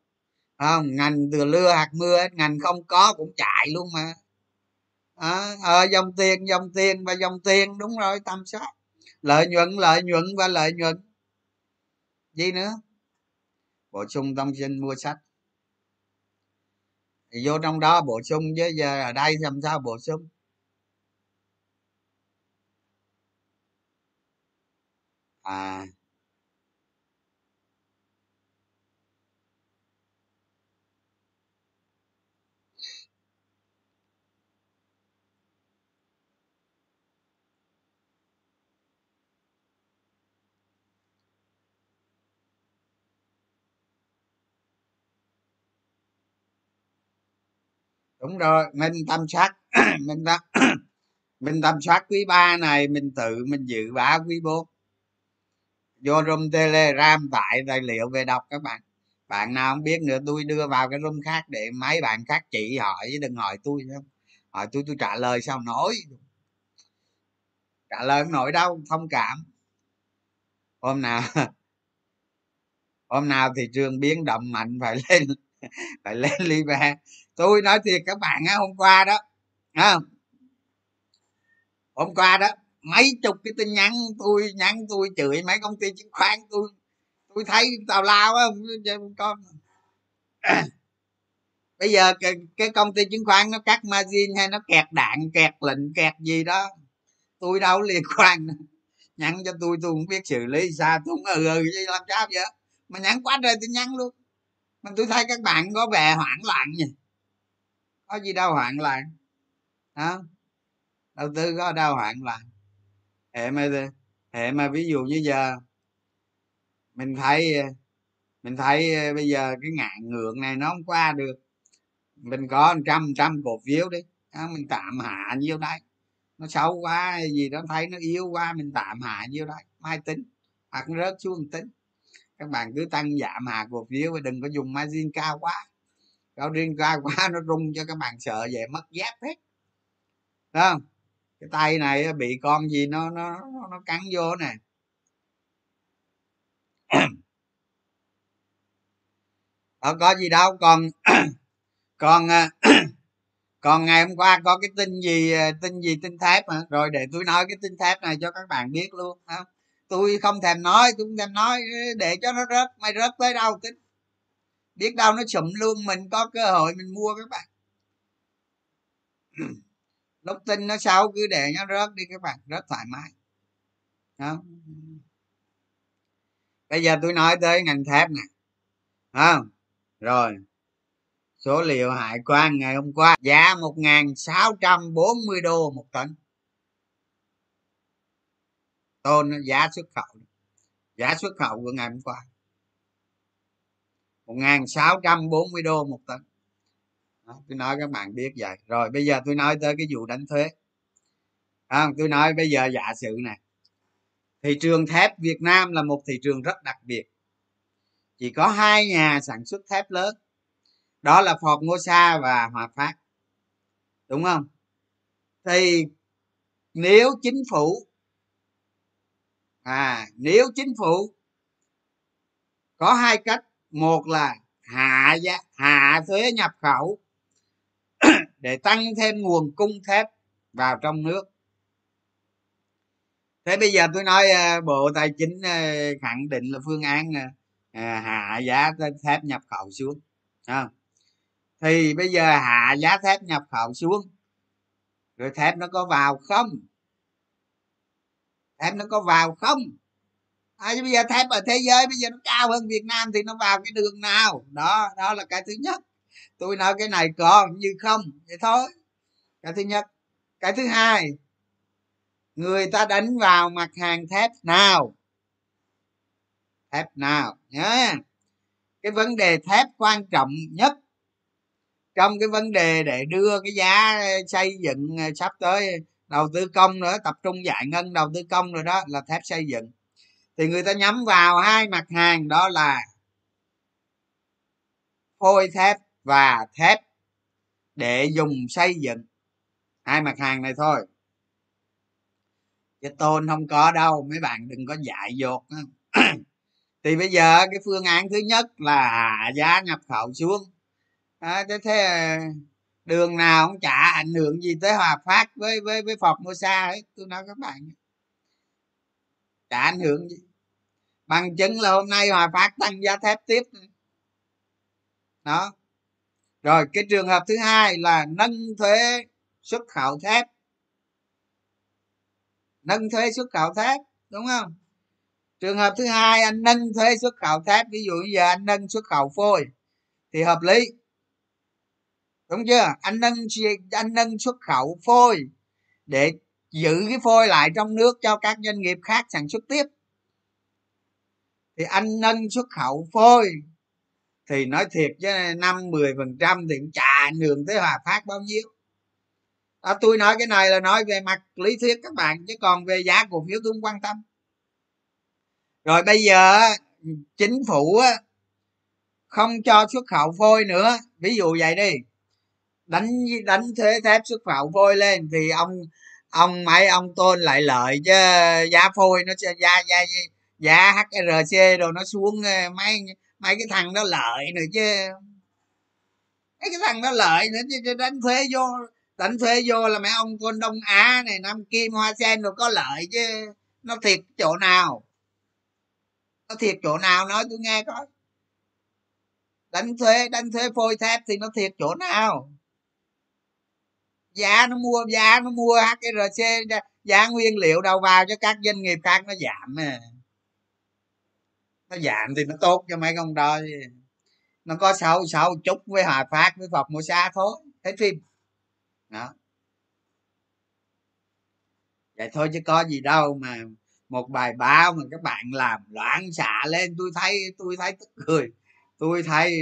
Không ngành từ lưa hạt mưa ngành không có cũng chạy luôn mà. À, à, dòng tiền dòng tiền và dòng tiền đúng rồi tâm sát. Lợi nhuận lợi nhuận và lợi nhuận. Gì nữa? Bổ sung thông tin mua sách. Thì vô trong đó bổ sung chứ giờ ở đây làm sao bổ sung? À. đúng rồi mình tâm sát. [clears throat] Mình tâm [clears throat] mình tâm sát quý ba này, mình tự mình dự báo quý bốn. Vô room telegram tại tài liệu về đọc các bạn. Bạn nào không biết nữa, tôi đưa vào cái room khác để mấy bạn khác chỉ hỏi, chứ đừng hỏi tôi không? Hỏi tôi tôi trả lời sao nổi? Trả lời không nổi đâu, thông cảm. Hôm nào [laughs] hôm nào thị trường biến động mạnh, phải lên [laughs] phải lên live tôi nói thiệt các bạn á hôm qua đó à, hôm qua đó mấy chục cái tin nhắn tôi nhắn tôi chửi mấy công ty chứng khoán tôi tôi thấy tào lao á con. [coughs] Bây giờ cái, cái công ty chứng khoán nó cắt margin hay nó kẹt đạn kẹt lệnh kẹt gì đó tôi đâu liên [laughs] quan. Nhắn cho tôi tôi không biết xử lý sao tôi không ừ ừ làm sao vậy? Mà nhắn quá trời tin nhắn luôn. Mà tôi thấy các bạn có vẻ hoảng loạn nhỉ có gì đau hoạn lại hả? Đầu tư có đau hoạn lại hệ mà hệ mà ví dụ như giờ mình thấy mình thấy bây giờ cái ngạn ngượng này nó không qua được. Mình có trăm trăm cổ phiếu đi mình tạm hạ nhiêu đây nó xấu quá gì đó, thấy nó yếu quá, mình tạm hạ nhiêu đây mai tính hoặc nó rớt xuống tính. Các bạn cứ tăng giảm hạ cổ phiếu và đừng có dùng margin cao quá cao riêng cao quá nó rung cho các bạn sợ về mất giáp hết. Đúng không? Cái tay này bị con gì nó nó nó cắn vô nè. [clears throat] Đó, có gì đâu, còn [clears throat] còn à, [clears throat] còn ngày hôm qua có cái tin gì à, tin gì, tin thép mà rồi để tôi nói cái tin thép này cho các bạn biết luôn không? Tôi không thèm nói, tôi không thèm nói, để cho nó rớt, mày rớt tới đâu, tính biết đâu nó sụm luôn mình, có cơ hội mình mua các bạn. [clears throat] Lúc tin nó xấu, cứ để nó rớt đi các bạn rất thoải mái. Đó. bây giờ tôi nói tới ngành thép nè. Không? Rồi. Số liệu hải quan ngày hôm qua, giá một sáu trăm bốn mươi đô một tấn. Tôn giá xuất khẩu. Giá xuất khẩu của ngày hôm qua một sáu trăm bốn mươi đô một tấn. Đó, tôi nói các bạn biết vậy. Rồi bây giờ tôi nói tới cái vụ đánh thuế. À, tôi nói bây giờ giả sử này thị trường thép việt nam là một thị trường rất đặc biệt. Chỉ có hai nhà sản xuất thép lớn. Đó là Formosa và Hòa Phát. Đúng không? Thì nếu chính phủ à nếu chính phủ có hai cách một là hạ giá, hạ thuế nhập khẩu, [coughs] để tăng thêm nguồn cung thép vào trong nước. Thế bây giờ tôi nói ờ, bộ tài chính ờ, khẳng định là phương án ờ, hạ giá thép nhập khẩu xuống không? thì bây giờ hạ giá thép nhập khẩu xuống, rồi thép nó có vào không? Thép nó có vào không? À, bây giờ thép ở thế giới bây giờ nó cao hơn việt nam thì nó vào cái đường nào? Đó đó là cái thứ nhất. Tôi nói cái này có như không vậy thôi. Cái thứ nhất. Cái thứ hai người ta đánh vào mặt hàng thép nào? Thép nào? Nhé cái vấn đề thép quan trọng nhất trong cái vấn đề để đưa cái giá xây dựng à, sắp tới đầu tư công nữa tập trung giải ngân đầu tư công rồi đó là thép xây dựng thì người ta nhắm vào hai mặt hàng đó là phôi thép và thép để dùng xây dựng. Hai mặt hàng này thôi. Cái tôn không có đâu mấy bạn đừng có dại dột [clears throat] thì bây giờ cái phương án thứ nhất là hạ giá nhập khẩu xuống. À, thế, thế đường nào cũng chả ảnh hưởng gì tới hòa phát với với với phọc mua xa ấy tôi nói các bạn chả ảnh hưởng gì? Bằng chứng là hôm nay hòa phát tăng giá thép tiếp. Đó. Rồi, cái trường hợp thứ hai là nâng thuế xuất khẩu thép. Nâng thuế xuất khẩu thép, đúng không? Trường hợp thứ hai, anh nâng thuế xuất khẩu thép. Ví dụ như giờ anh nâng xuất khẩu phôi, thì hợp lý. Đúng chưa? Anh nâng anh nâng xuất khẩu phôi để giữ cái phôi lại trong nước cho các doanh nghiệp khác sản xuất tiếp. Thì anh nâng xuất khẩu phôi thì nói thiệt chứ năm mười phần trăm thì cũng chả ảnh hưởng tới hòa phát bao nhiêu. Đó, tôi nói cái này là nói về mặt lý thuyết các bạn chứ còn về giá cổ phiếu tôi không quan tâm. Rồi bây giờ chính phủ không cho xuất khẩu phôi nữa. Ví dụ vậy đi đánh đánh thuế thép xuất khẩu phôi lên thì ông ông mấy ông tôn lại lợi chứ, giá phôi nó giá giá giá hrc rồi nó xuống ờ, mấy mấy cái thằng đó lợi nữa chứ. Mấy cái thằng đó lợi nữa chứ đánh thuế vô, đánh thuế vô là mấy ông con đông á này, nam kim, hoa sen rồi có lợi chứ, nó thiệt chỗ nào? Nó thiệt chỗ nào nói tôi nghe coi. Đánh thuế đánh thuế phôi thép thì nó thiệt chỗ nào? Giá nó mua, giá nó mua hrc giá nguyên liệu đầu vào cho các doanh nghiệp khác nó giảm nè nó giảm thì nó tốt cho mấy con đó nó có sáu sáu chút với hòa phát, với phật mua xa thôi thấy phim. Đó. Vậy thôi chứ có gì đâu mà một bài báo mà các bạn làm loạn xạ lên, tôi thấy tôi thấy tức cười. Tôi thấy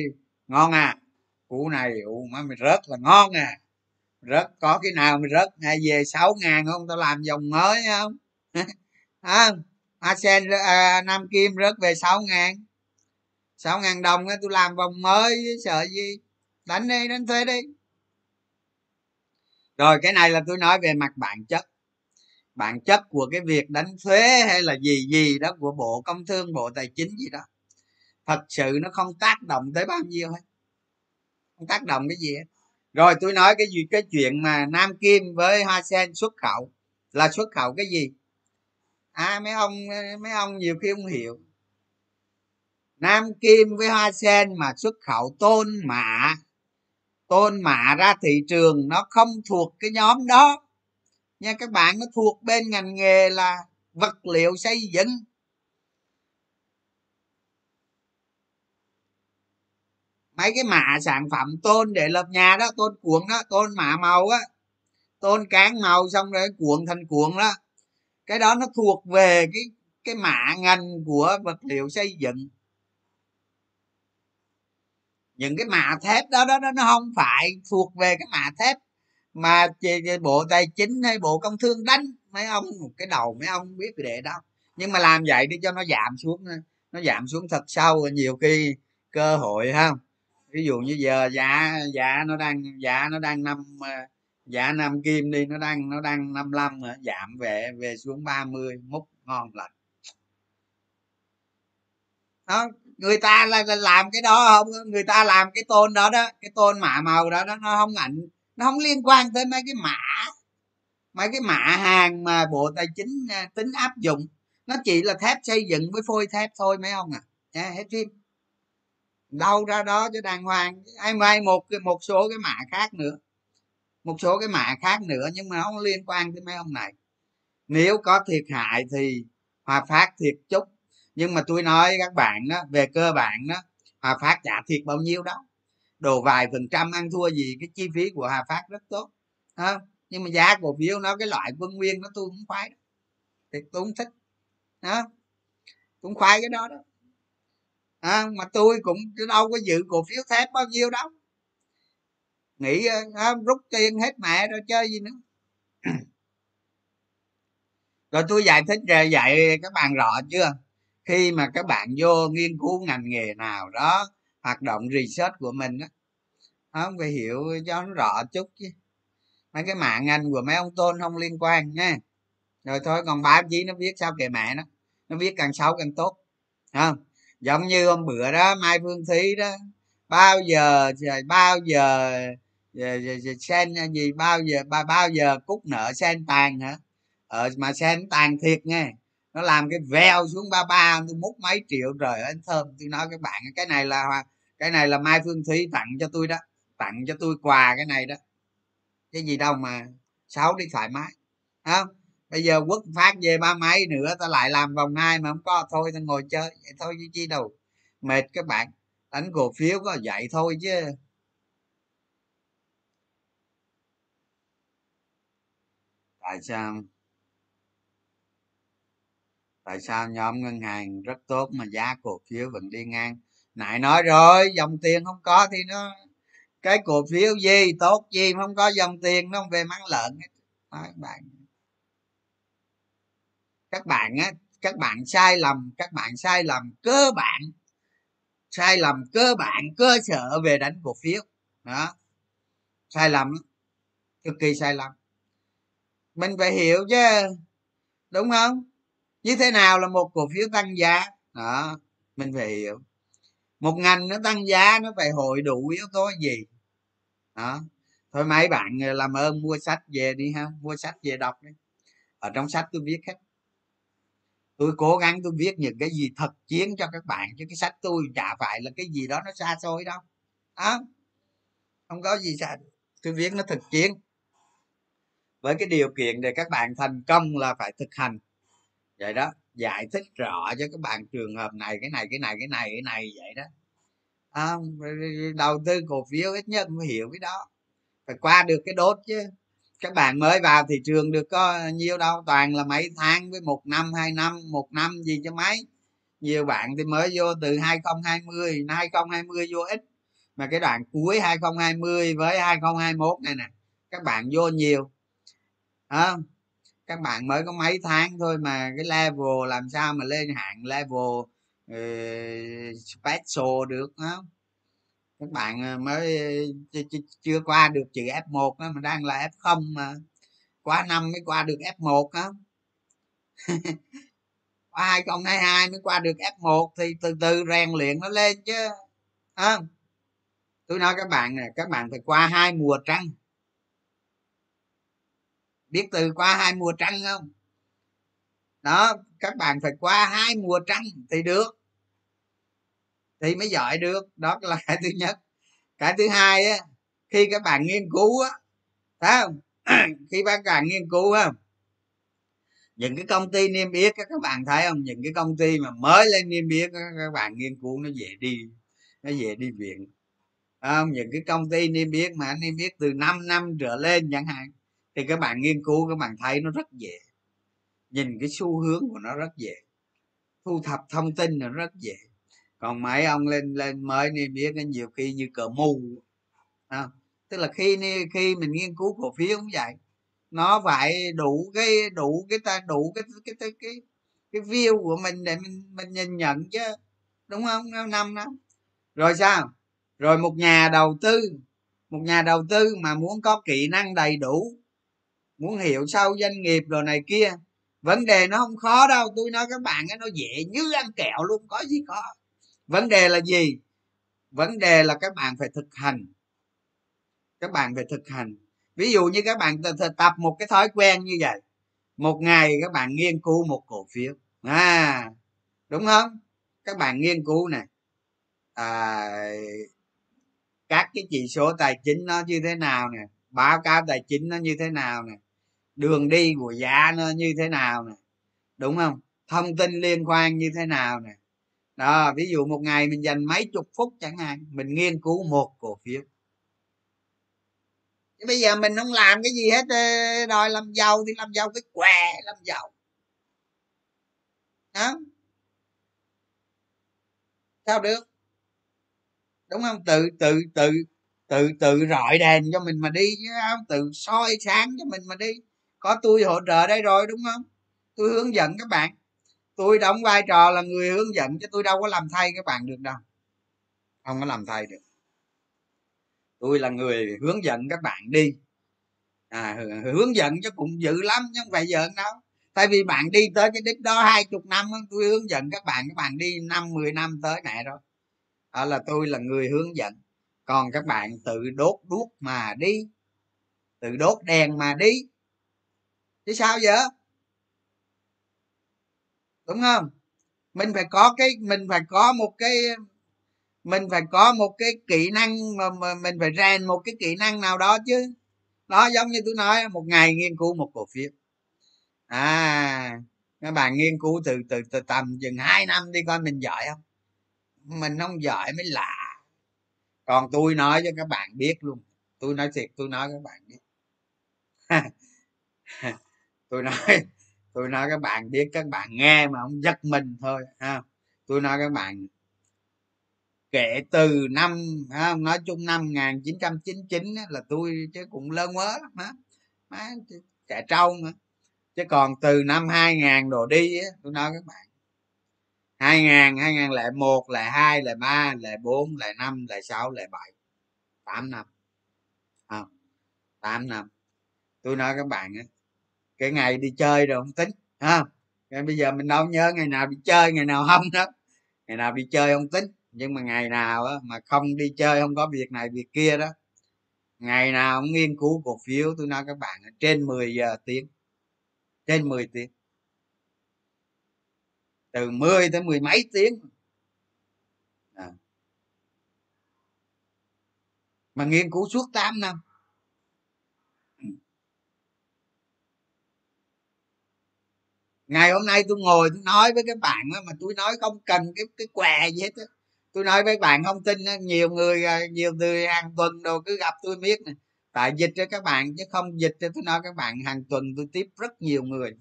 ngon à. Củ này, ủ mà mày rớt là ngon à rớt có cái nào mà rớt ngày về sáu ngàn không? Tao làm dòng mới không? [laughs] À, Arsen à, Nam Kim rớt về sáu ngàn. Sáu ngàn đồng tôi làm vòng mới sợ gì? Đánh đi đánh thuê đi. Rồi cái này là tôi nói về mặt bản chất. Bản chất của cái việc đánh thuế hay là gì gì đó của bộ công thương bộ tài chính gì đó thật sự nó không tác động tới bao nhiêu hết. Không tác động cái gì hết rồi tôi nói cái gì, cái chuyện mà nam kim với hoa sen xuất khẩu là xuất khẩu cái gì? À mấy ông mấy ông nhiều khi không hiểu. Nam kim với hoa sen mà xuất khẩu tôn mạ tôn mạ ra thị trường nó không thuộc cái nhóm đó. Nha, các bạn, nó thuộc bên ngành nghề là vật liệu xây dựng. Mấy cái mạ sản phẩm tôn để lập nhà đó, tôn cuộn đó, tôn mạ màu á, tôn cán màu xong rồi cuộn thành cuộn đó. Cái đó nó thuộc về cái cái mạ ngành của vật liệu xây dựng. Những cái mạ thép đó đó nó không phải thuộc về cái mạ thép mà bộ tài chính hay bộ công thương đánh. Mấy ông một cái đầu mấy ông biết để đâu. Nhưng mà làm vậy để cho nó giảm xuống, nó giảm xuống thật sâu, nhiều khi cơ hội ha ví dụ như giờ giá giá nó đang giá nó đang năm ờ, giá năm kim đi nó đang nó đang 55 nữa giảm về về xuống 30 múc ngon lành. Đó người ta là, là làm cái đó không? Người ta làm cái tôn đó đó cái tôn mạ màu đó, đó nó không ảnh nó không liên quan tới mấy cái mã mấy cái mã hàng mà bộ tài chính à, tính áp dụng. Nó chỉ là thép xây dựng với phôi thép thôi mấy ông à. Yeah, hết phim đâu ra đó cho đàng hoàng. Ai mai một một số cái mã khác nữa. Một số cái mã khác nữa nhưng mà không liên quan tới mấy ông này. Nếu có thiệt hại thì hòa phát thiệt chút. Nhưng mà tôi nói các bạn đó về cơ bản đó hòa phát trả thiệt bao nhiêu đó. Đồ vài phần trăm ăn thua gì cái chi phí của hòa phát rất tốt. À, nhưng mà giá cổ phiếu nó cái loại quân nguyên nó tôi cũng khoái đó. thì tôi cũng thích. Đó cũng khoái cái đó đó à, mà tôi cũng đâu có dự cổ phiếu thép bao nhiêu đâu. Nghĩ à, à rút tiền hết mẹ rồi chơi gì nữa. [clears throat] Rồi tôi giải thích rồi dạy các bạn rõ chưa? Khi mà các bạn vô nghiên cứu ngành nghề nào đó hoạt động research của mình đó không phải hiểu cho nó rõ chút chứ. Mấy cái mạng ngành của mấy ông tôn không liên quan nha rồi thôi còn báo chí nó viết sao kệ mẹ nó. Nó viết càng xấu càng tốt không giống như hôm bữa đó mai phương thí đó bao giờ bao giờ ờ, ờ, ờ, sen gì bao giờ bao, bao giờ cúc nợ sen tàn hả? Ờ mà sen tàn thiệt nghe nó làm cái veo xuống ba ba tôi múc mấy triệu rồi anh thơm. Tôi nói các bạn cái này là cái này là mai phương thúy tặng cho tôi đó tặng cho tôi quà cái này đó. Cái gì đâu mà sáu đi thoải mái không bây giờ quốc phát về ba mấy nữa, ta lại làm vòng hai mà không có, thôi ta ngồi chơi, vậy thôi chứ chi đâu. Mệt các bạn, đánh cổ phiếu có vậy thôi chứ. Tại sao? Tại sao nhóm ngân hàng rất tốt mà giá cổ phiếu vẫn đi ngang? Nãy nói rồi, dòng tiền không có thì nó, cái cổ phiếu gì, tốt gì không có dòng tiền, nó không về mắng lợn hết. Các bạn các bạn á, các bạn sai lầm, các bạn sai lầm cơ bản. Sai lầm cơ bản, cơ sở về đánh cổ phiếu. Đó. Sai lầm, cực kỳ sai lầm. Mình phải hiểu chứ, đúng không? Như thế nào là một cổ phiếu tăng giá? Đó, mình phải hiểu. Một ngành nó tăng giá, nó phải hội đủ yếu tố gì? Đó. Thôi mấy bạn làm ơn mua sách về đi ha, mua sách về đọc đi. Ở trong sách tôi viết hết tôi cố gắng tôi viết những cái gì thật chiến cho các bạn chứ cái sách tôi chả phải là cái gì đó nó xa xôi đâu. À, không có gì xa tôi viết nó thực chiến. Với cái điều kiện để các bạn thành công là phải thực hành. Vậy đó giải thích rõ cho các bạn trường hợp này cái này cái này cái này cái này vậy đó. À, đầu tư cổ phiếu ít nhất phải hiểu cái đó. Phải qua được cái đốt chứ các bạn mới vào thị trường được có nhiêu đâu toàn là mấy tháng với một năm hai năm một năm gì cho mấy. Nhiều bạn thì mới vô từ 2020 2020 vô ít mà cái đoạn cuối 2020 với 2021 này nè các bạn vô nhiều. À, các bạn mới có mấy tháng thôi mà cái level làm sao mà lên hạng level uh, special được không các bạn ờ, mới ờ, chưa qua được chữ F1 đó mà đang là F0 mà. Qua năm mới qua được F1 á. [laughs] Qua 2022 mới qua được F1 thì từ từ rèn luyện nó lên chứ à, tôi nói các bạn nè các bạn phải qua hai mùa trăng. Biết từ qua hai mùa trăng không? Đó các bạn phải qua hai mùa trăng thì được thì mới giỏi được. Đó là cái thứ nhất. Cái thứ hai á, khi các bạn nghiên cứu á, thấy không? [clears throat] Khi các bạn nghiên cứu không? Những cái công ty niêm yết các bạn thấy không? Những cái công ty mà mới lên niêm yết các bạn nghiên cứu nó dễ đi, nó dễ đi viện. Không? Những cái công ty niêm yết mà niêm yết từ 5 năm trở lên chẳng hạn, thì các bạn nghiên cứu, các bạn thấy nó rất dễ. Nhìn cái xu hướng của nó rất dễ. Thu thập thông tin nó rất dễ còn mấy ông lên lên mới biết nên nhiều khi như cờ mù à, tức là khi khi mình nghiên cứu cổ phiếu cũng vậy. Nó phải đủ cái đủ cái ta đủ cái cái cái cái cái view của mình để mình mình nhìn nhận chứ đúng không? Năm năm rồi sao? Rồi một nhà đầu tư một nhà đầu tư mà muốn có kỹ năng đầy đủ muốn hiểu sâu doanh nghiệp rồi này kia vấn đề nó không khó đâu. Tôi nói các bạn nó dễ như ăn kẹo luôn có gì khó vấn đề là gì? Vấn đề là các bạn phải thực hành. Các bạn phải thực hành. Ví dụ như các bạn tập một cái thói quen như vậy một ngày các bạn nghiên cứu một cổ phiếu. À đúng không? Các bạn nghiên cứu này à, các cái chỉ số tài chính nó như thế nào nè báo cáo tài chính nó như thế nào nè đường đi của giá nó như thế nào nè đúng không? Thông tin liên quan như thế nào nè đó, ví dụ một ngày mình dành mấy chục phút chẳng hạn, mình nghiên cứu một cổ phiếu. Chứ bây giờ mình không làm cái gì hết ờ, đòi làm giàu thì làm giàu cái què, làm giàu. Đó. Sao được? Đúng không? Tự tự tự tự tự rọi đèn cho mình mà đi chứ không? Tự soi sáng cho mình mà đi. Có tôi hỗ trợ đây rồi, đúng không? Tôi hướng dẫn các bạn tôi đóng vai trò là người hướng dẫn chứ tôi đâu có làm thay các bạn được đâu. Không có làm thay được. Tôi là người hướng dẫn các bạn đi. À, hướng dẫn chứ cũng dữ lắm chứ không phải giỡn đâu. Tại vì bạn đi tới cái đích đó hai chục năm tôi hướng dẫn các bạn các bạn đi năm mười năm tới này rồi. Đó là tôi là người hướng dẫn. Còn các bạn tự đốt đuốc mà đi tự đốt đèn mà đi. Chứ sao vậy đúng không? Mình phải có cái mình phải có một cái mình phải có một cái kỹ năng mà, mà mình phải rèn một cái kỹ năng nào đó chứ. Đó giống như tôi nói một ngày nghiên cứu một cổ phiếu. À các bạn nghiên cứu từ từ từ tầm chừng hai năm đi coi mình giỏi không? Mình không giỏi mới lạ. Còn tôi nói cho các bạn biết luôn. Tôi nói thiệt tôi nói các bạn biết. [laughs] Tôi nói tôi nói các bạn biết các bạn nghe mà không giật mình thôi ha tôi nói các bạn kể từ năm ha, nói chung năm 1999 là tôi chứ cũng lơ mớ lắm á. Má trẻ trâu mà. Chứ còn từ năm 2000 đồ đi á tôi nói các bạn 2000 2001 là 2 là 3 là 4 là 5 là 6 là 7 8 năm. À, 8 năm. Tôi nói các bạn á cái ngày đi chơi rồi không tính ha à, bây giờ mình đâu nhớ ngày nào đi chơi ngày nào không đó. Ngày nào đi chơi không tính nhưng mà ngày nào á, mà không đi chơi không có việc này việc kia đó ngày nào cũng nghiên cứu cổ phiếu. Tôi nói các bạn trên 10 giờ tiếng trên 10 tiếng từ 10 tới mười mấy tiếng. À. mà nghiên cứu suốt 8 năm. Ngày hôm nay tôi ngồi tôi nói với các bạn đó, mà tôi nói không cần cái cái què gì hết đó. tôi nói với bạn không tin đó, nhiều người à, nhiều người hàng tuần đồ cứ gặp tôi biết này tại dịch cho các bạn chứ không dịch cho tôi nói các bạn hàng tuần tôi tiếp rất nhiều người.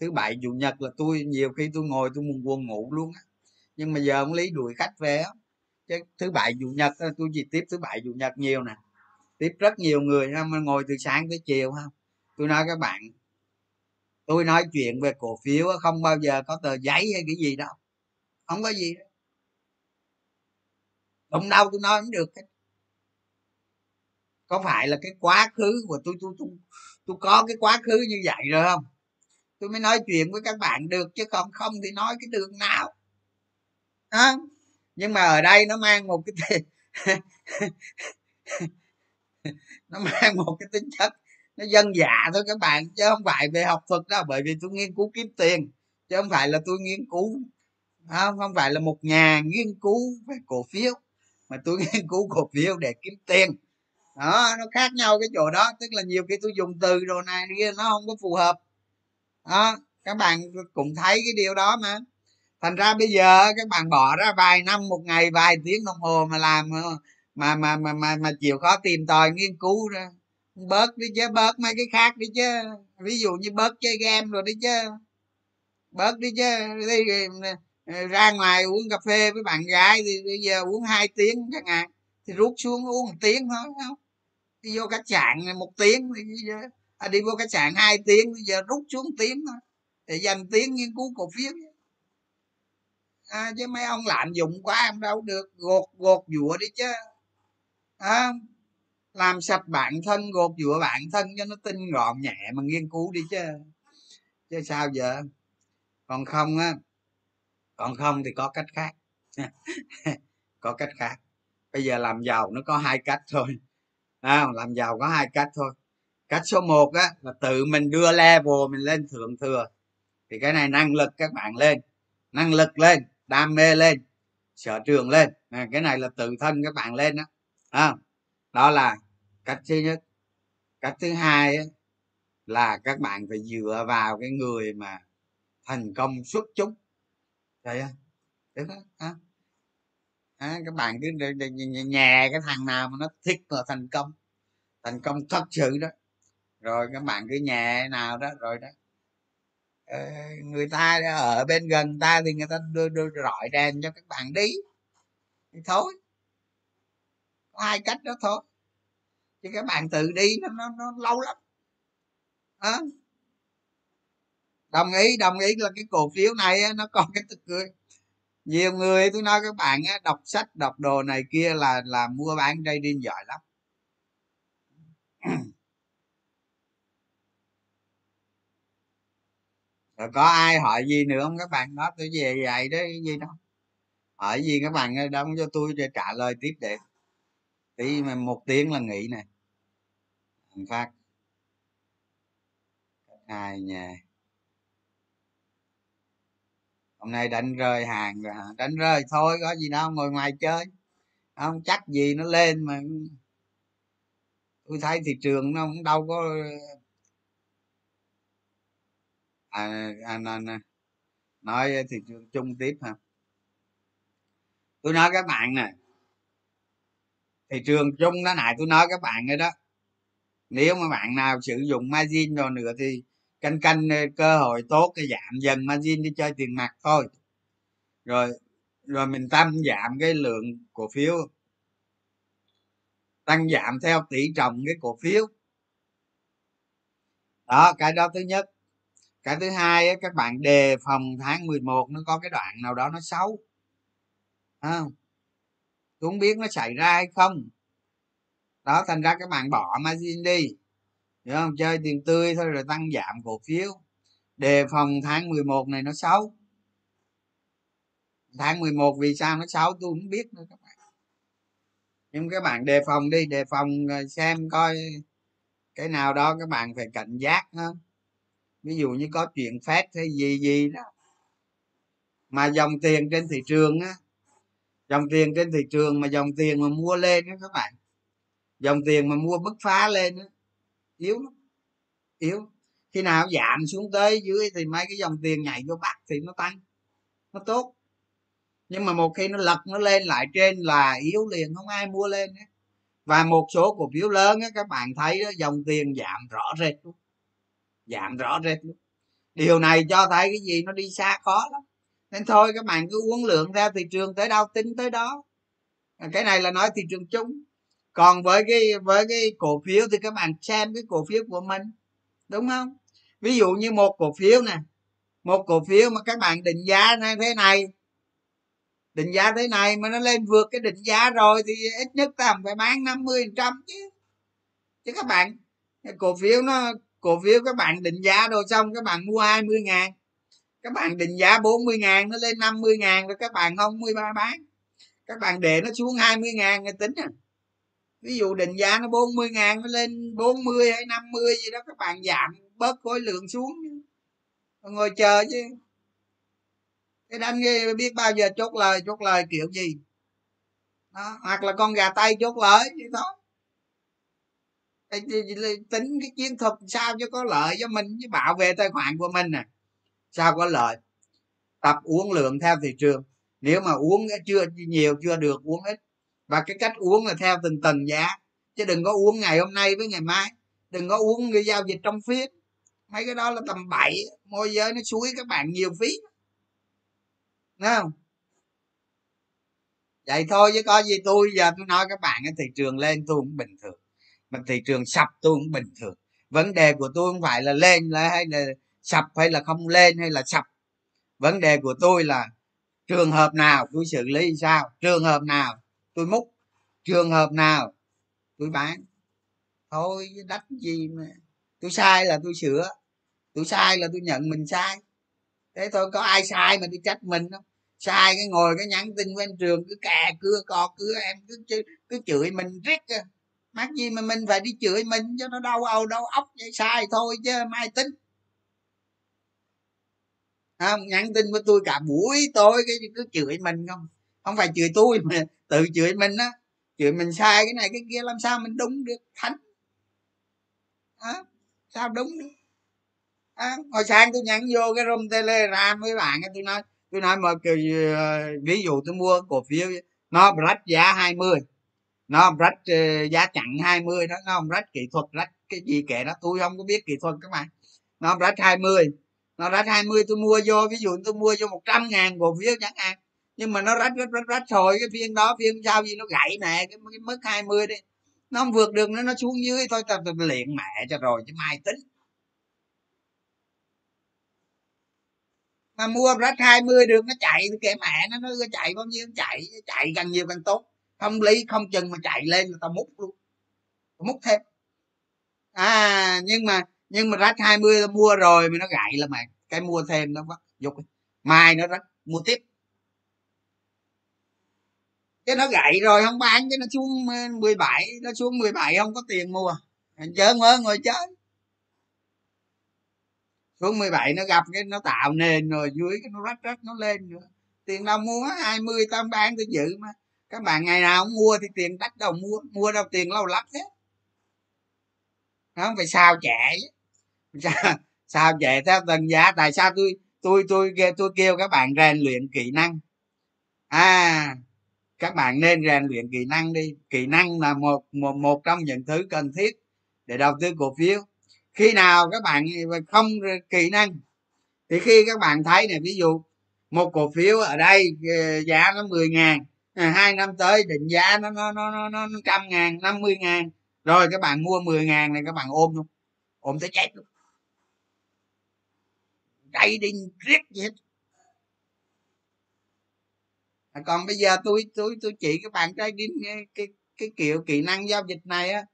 Thứ bảy chủ nhật là tôi nhiều khi tôi ngồi tôi muốn buồn ngủ luôn á. Nhưng mà giờ ông lý đuổi khách về á. Chứ thứ bảy chủ nhật tôi chỉ tiếp thứ bảy chủ nhật nhiều nè. Tiếp rất nhiều người ha mà ngồi từ sáng tới chiều ha tôi nói các bạn tôi nói chuyện về cổ phiếu không bao giờ có tờ giấy hay cái gì đâu. Không có gì đâu. Đụng đâu tôi nói không được hết. Có phải là cái quá khứ của tôi tôi tôi tôi có cái quá khứ như vậy rồi không? Tôi mới nói chuyện với các bạn được chứ còn không thì nói cái đường nào. À, nhưng mà ở đây nó mang một cái [laughs] nó mang một cái tính chất nó dân dạ thôi các bạn chứ không phải về học thuật đâu bởi vì tôi nghiên cứu kiếm tiền chứ không phải là tôi nghiên cứu không không phải là một nhà nghiên cứu về cổ phiếu mà tôi [laughs] nghiên cứu cổ phiếu để kiếm tiền. Đó nó khác nhau cái chỗ đó tức là nhiều khi tôi dùng từ đồ này kia nó không có phù hợp. Đó các bạn cũng thấy cái điều đó mà. Thành ra bây giờ các bạn bỏ ra vài năm một ngày vài tiếng đồng hồ mà làm mà mà mà mà, mà chịu khó tìm tòi nghiên cứu ra bớt đi chứ bớt mấy cái khác đi chứ. Ví dụ như bớt chơi game rồi đi chứ. Bớt đi chứ. Đi ra ngoài uống cà phê với bạn gái thì bây giờ uống hai tiếng chẳng hạn thì rút xuống uống một tiếng thôi không? Đi vô khách sạn một tiếng thì bây giờ à, đi vô khách sạn hai tiếng bây giờ rút xuống tiếng thôi để dành tiếng nghiên cứu cổ phiếu à, chứ mấy ông lạm dụng quá em đâu được gột gột dụa đi chứ. À, làm sạch bản thân gột rửa bản thân cho nó tinh gọn nhẹ mà nghiên cứu đi chứ. Chứ sao giờ? Còn không á còn không thì có cách khác. [laughs] Có cách khác. Bây giờ làm giàu nó có hai cách thôi. À, làm giàu có hai cách thôi. Cách số 1 á là tự mình đưa level mình lên thượng thừa. Thì cái này năng lực các bạn lên. Năng lực lên đam mê lên sở trường lên. À, cái này là tự thân các bạn lên đó à, đó là cách thứ nhất cách thứ hai ấy, là các bạn phải dựa vào cái người mà thành công xuất chúng. Thấy không? Đúng không? à. À, các bạn cứ nhà cái thằng nào mà nó thích mà thành công. Thành công thật sự đó. Rồi các bạn cứ nhà nào đó rồi đó. Ờ, người ta ở bên gần ta thì người ta đưa, đưa rọi đèn cho các bạn đi. Thì thôi. Có hai cách đó thôi chứ các bạn tự đi nó nó, nó lâu lắm. À. đồng ý đồng ý là cái cổ phiếu này nó còn cái tức cười. Nhiều người tôi nói các bạn á, đọc sách đọc đồ này kia là là mua bán trading giỏi lắm. [clears throat] Rồi có ai hỏi gì nữa không các bạn? Đó tôi về vậy đó gì đâu hỏi gì các bạn đóng cho tôi để trả lời tiếp để. Tí mà một tiếng là nghỉ này phát. Hai nhà hôm nay đánh rơi hàng rồi hả? Đánh rơi thôi có gì đâu ngồi ngoài chơi. Không chắc gì nó lên mà. Tôi thấy thị trường nó cũng đâu có à, anh à, à, nói thị trường chung tiếp hả? Tôi nói các bạn nè. Thị trường chung đó này tôi nói các bạn rồi đó nếu mà bạn nào sử dụng margin rồi nữa thì canh canh ờ, cơ hội tốt cái giảm dần margin đi chơi tiền mặt thôi. Rồi rồi mình tăng giảm cái lượng cổ phiếu. Tăng giảm theo tỷ trọng cái cổ phiếu. Đó cái đó thứ nhất. Cái thứ hai các bạn đề phòng tháng 11 nó có cái đoạn nào đó nó xấu. Không? À, không biết nó xảy ra hay không đó, thành ra các bạn bỏ margin đi. Hiểu không? Chơi tiền tươi thôi rồi tăng giảm cổ phiếu. Đề phòng tháng 11 này nó xấu. Tháng 11 vì sao nó xấu? Tôi không biết nữa các bạn. Nhưng các bạn đề phòng đi, đề phòng ờ, xem coi cái nào đó các bạn phải cảnh giác hơn ví dụ như có chuyện phép hay gì gì đó. Mà dòng tiền trên thị trường á, dòng tiền trên thị trường mà dòng tiền mà mua lên đó các bạn dòng tiền mà mua bứt phá lên đó, yếu lắm yếu. Khi nào giảm xuống tới dưới thì mấy cái dòng tiền nhảy vô bắt thì nó tăng nó tốt. Nhưng mà một khi nó lật nó lên lại trên là yếu liền không ai mua lên ấy. và một số cổ phiếu lớn á, các bạn thấy đó, dòng tiền giảm rõ rệt luôn giảm rõ rệt luôn. Điều này cho thấy cái gì? Nó đi xa khó lắm. Nên thôi các bạn cứ uống lượng theo thị trường tới đâu tính tới đó. Cái này là nói thị trường chung còn với cái với cái cổ phiếu thì các bạn xem cái cổ phiếu của mình, đúng không? Ví dụ như một cổ phiếu nè, một cổ phiếu mà các bạn định giá như thế này, định giá thế này mà nó lên vượt cái định giá rồi thì ít nhất ta phải bán 50 trăm chứ. Chứ các bạn, cổ phiếu nó, cổ phiếu các bạn định giá rồi xong các bạn mua 20 ngàn, các bạn định giá 40 ngàn, nó lên 50 ngàn rồi các bạn không 13 bán. Các bạn để nó xuống 20 ngàn người tính à ví dụ định giá nó 40 ngàn nó lên 40 hay 50 gì đó, các bạn giảm bớt khối lượng xuống ngồi chờ chứ. Cái đánh biết bao giờ chốt lời chốt lời kiểu gì. Đó. hoặc là con gà tay chốt lời, vậy thôi. Tính cái chiến thuật sao cho có lợi cho mình, chứ bảo vệ tài khoản của mình nè. À. sao có lợi? Tập uống lượng theo thị trường. Nếu mà uống chưa, nhiều chưa được, uống ít và cái cách uống là theo từng tầng giá. Chứ đừng có uống ngày hôm nay với ngày mai. Đừng có uống cái giao dịch trong phiên mấy cái đó là tầm bảy, môi giới nó suối các bạn nhiều phí. Đúng không? Vậy thôi chứ có gì tôi giờ tôi nói các bạn cái thị trường lên tôi cũng bình thường. Mà thị trường sập tôi cũng bình thường. Vấn đề của tôi không phải là lên là hay là sập hay là không lên hay là sập. Vấn đề của tôi là trường hợp nào tôi xử lý sao, trường hợp nào tôi múc trường hợp nào, tôi bán. Thôi đắt gì mà. Tôi sai là tôi sửa. Tôi sai là tôi nhận mình sai. Thế thôi, có ai sai mà tôi trách mình không? Sai cái ngồi cái nhắn tin bên trường, cứ cà cưa cò cưa em, cứ cứ chửi mình riết à. mắc gì mà mình phải đi chửi mình cho nó đau âu đau ốc vậy? Sai thôi chứ, mai tính. Không, nhắn tin với tôi cả buổi tối, cái cứ chửi mình không? Không phải chửi tôi mà [laughs] tự chửi mình á. Chửi mình sai cái này cái kia làm sao mình đúng được? Thánh. À, sao đúng được? À, hồi sáng tôi nhắn vô cái room telegram với bạn tôi nói tôi nói mà ờ, ví dụ tôi mua cổ phiếu nó rách giá 20 nó rách uh, giá chặn 20 đó nó không rách kỹ thuật rách cái gì kệ đó tôi không có biết kỹ thuật các bạn. Nó rách 20 nó rách 20 tôi mua vô ví dụ tôi mua vô 100 ngàn cổ phiếu chẳng hạn nhưng mà nó rách rách rách rách. Rồi cái phiên đó phiên sau gì nó gãy nè cái, cái mức 20 đi. Nó không vượt được nữa nó xuống dưới thôi tao tao luyện mẹ cho rồi chứ mai tính. Mà mua rách 20 được nó chạy kệ mẹ nó nó chạy bao nhiêu chạy chạy càng nhiều càng tốt. Không lý không chừng mà chạy lên là tao múc luôn. Tao múc thêm. À nhưng mà nhưng mà rách 20 tao mua rồi mà nó gãy là mày cái mua thêm nó vắt dục mai nó rách mua tiếp cái nó gãy rồi không bán cái nó xuống ờ, 17 nó xuống 17 không có tiền mua. Chớ ngớ ngồi chết. Xuống 17 nó gặp cái nó tạo nền rồi dưới cái nó rách rách nó lên nữa. Tiền đâu mua 20 tao bán tôi dự mà. Các bạn ngày nào cũng mua thì tiền đắt đâu mua mua đâu tiền lâu lắm thế không phải sao chạy [laughs] sao, sao chạy theo tầng giá tại sao tôi tôi tôi tôi kêu các bạn rèn luyện kỹ năng? À các bạn nên rèn luyện kỹ năng đi. Kỹ năng là một một một trong những thứ cần thiết để đầu tư cổ phiếu. Khi nào các bạn không kỹ năng thì khi các bạn thấy này ví dụ một cổ phiếu ở đây ờ, giá nó 10 ngàn ờ, hai năm tới định giá nó nó nó nó, nó trăm ngàn năm mươi ngàn rồi các bạn mua 10 ngàn này các bạn ôm luôn. Ôm tới chết luôn. Đi riết gì hết à, còn bây giờ tôi tôi tôi chỉ các bạn trading cái, cái cái kiểu kỹ năng giao dịch này á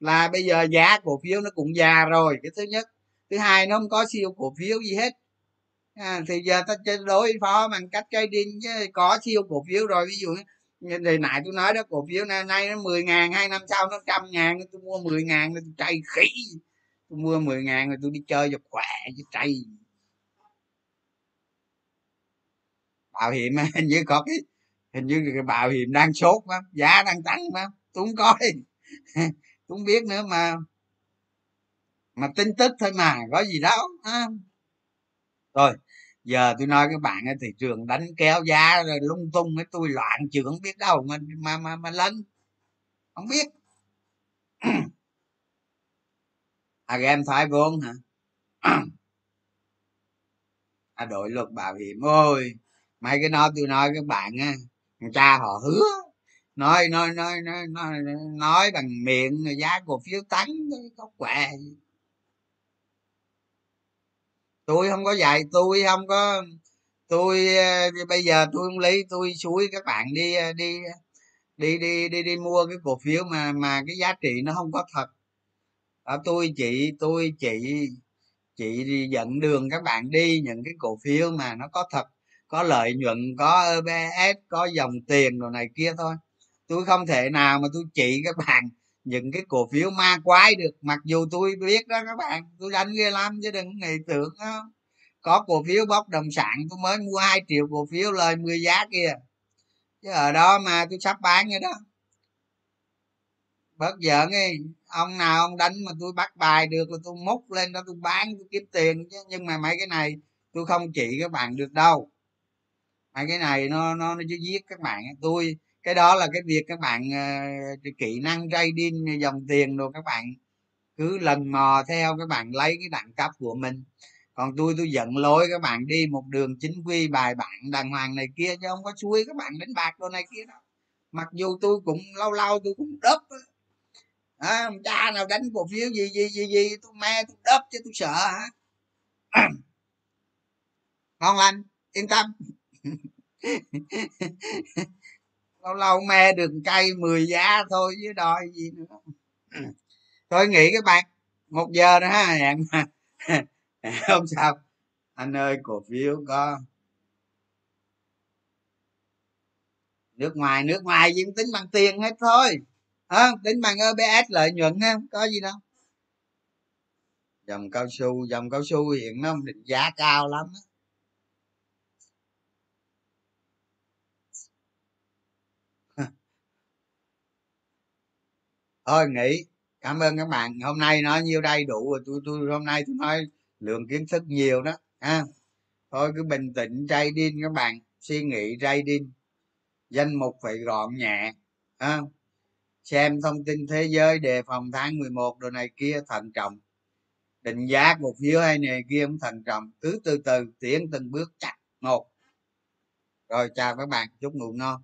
là bây giờ giá cổ phiếu nó cũng già rồi. Cái thứ nhất. Thứ hai nó không có siêu cổ phiếu gì hết. À, thì giờ ta đối phó bằng cách trading chứ có siêu cổ phiếu rồi. Ví dụ như thì nãy tôi nói đó cổ phiếu nay, nay nó 10 ngàn hai năm sau nó trăm ngàn tôi mua 10 ngàn tôi chạy khỉ. Tôi mua 10 ngàn rồi tôi đi chơi cho khỏe chứ chạy bảo hiểm hình như có cái hình như cái bảo hiểm đang sốt mà giá đang tăng mà tôi không coi. [laughs] Tôi không biết nữa mà mà tin tức thôi mà có gì đâu à. rồi giờ tôi nói các bạn thị trường đánh kéo giá rồi lung tung cái tôi loạn trưởng biết đâu mà mà mà, mà lên. Không biết. [clears throat] À game thoái vốn hả? [clears throat] À đội luật bảo hiểm ôi mấy cái nói tôi nói các bạn á cha họ hứa nói nói nói nói nói, nói bằng miệng giá cổ phiếu tăng có quẹ tôi không có dạy tôi không có tôi ờ, bây giờ tôi không lấy tôi suối các bạn đi ờ, đi đi đi đi đi mua cái cổ phiếu mà mà cái giá trị nó không có thật. Ở tôi chị tôi chị chị dẫn đường các bạn đi những cái cổ phiếu mà nó có thật có lợi nhuận, có EPS có dòng tiền đồ này kia thôi. Tôi không thể nào mà tôi chỉ các bạn những cái cổ phiếu ma quái được. Mặc dù tôi biết đó các bạn, tôi đánh ghê lắm chứ đừng nghĩ tưởng đó. có cổ phiếu bóc đồng sản, tôi mới mua 2 triệu cổ phiếu lời 10 giá kia. Chứ ở đó mà tôi sắp bán rồi đó. Bớt giỡn đi. Ông nào ông đánh mà tôi bắt bài được là tôi múc lên đó, tôi bán, tôi kiếm tiền chứ. Nhưng mà mấy cái này tôi không chỉ các bạn được đâu hai cái này nó nó nó chứ giết các bạn tôi cái đó là cái việc các bạn uh, kỹ năng trading ờ, dòng tiền rồi các bạn cứ lần mò theo các bạn lấy cái đẳng cấp của mình. Còn tôi tôi dẫn lối các bạn đi một đường chính quy bài bản đàng hoàng này kia chứ không có suối các bạn đánh bạc đồ này kia đâu. Mặc dù tôi cũng lâu lâu tôi cũng đớp à, cha nào đánh cổ phiếu gì gì gì gì tôi me tôi đớp chứ tôi sợ hả? [clears throat] Ngon lành yên tâm lâu lâu me được cây 10 giá thôi chứ đòi gì nữa. Tôi nghĩ các bạn một giờ nữa ha hẹn mà. [laughs] Không sao. Anh ơi cổ phiếu có. Nước ngoài nước ngoài gì cũng tính bằng tiền hết thôi. À, tính bằng obs lợi nhuận ha có gì đâu. Dòng cao su dòng cao su hiện nó định giá cao lắm thôi nghỉ, cảm ơn các bạn. Hôm nay nói nhiêu đây đủ rồi tôi tôi hôm nay tôi nói lượng kiến thức nhiều đó, ha. Thôi cứ bình tĩnh trading các bạn, suy nghĩ trading danh mục phải gọn nhẹ, ha. Xem thông tin thế giới, đề phòng tháng 11 đồ này kia, thận trọng. Định giá cổ phiếu hay này kia cũng thận trọng. Cứ từ từ, tiến từng bước, chắc một. Rồi, chào các bạn, chúc ngủ ngon.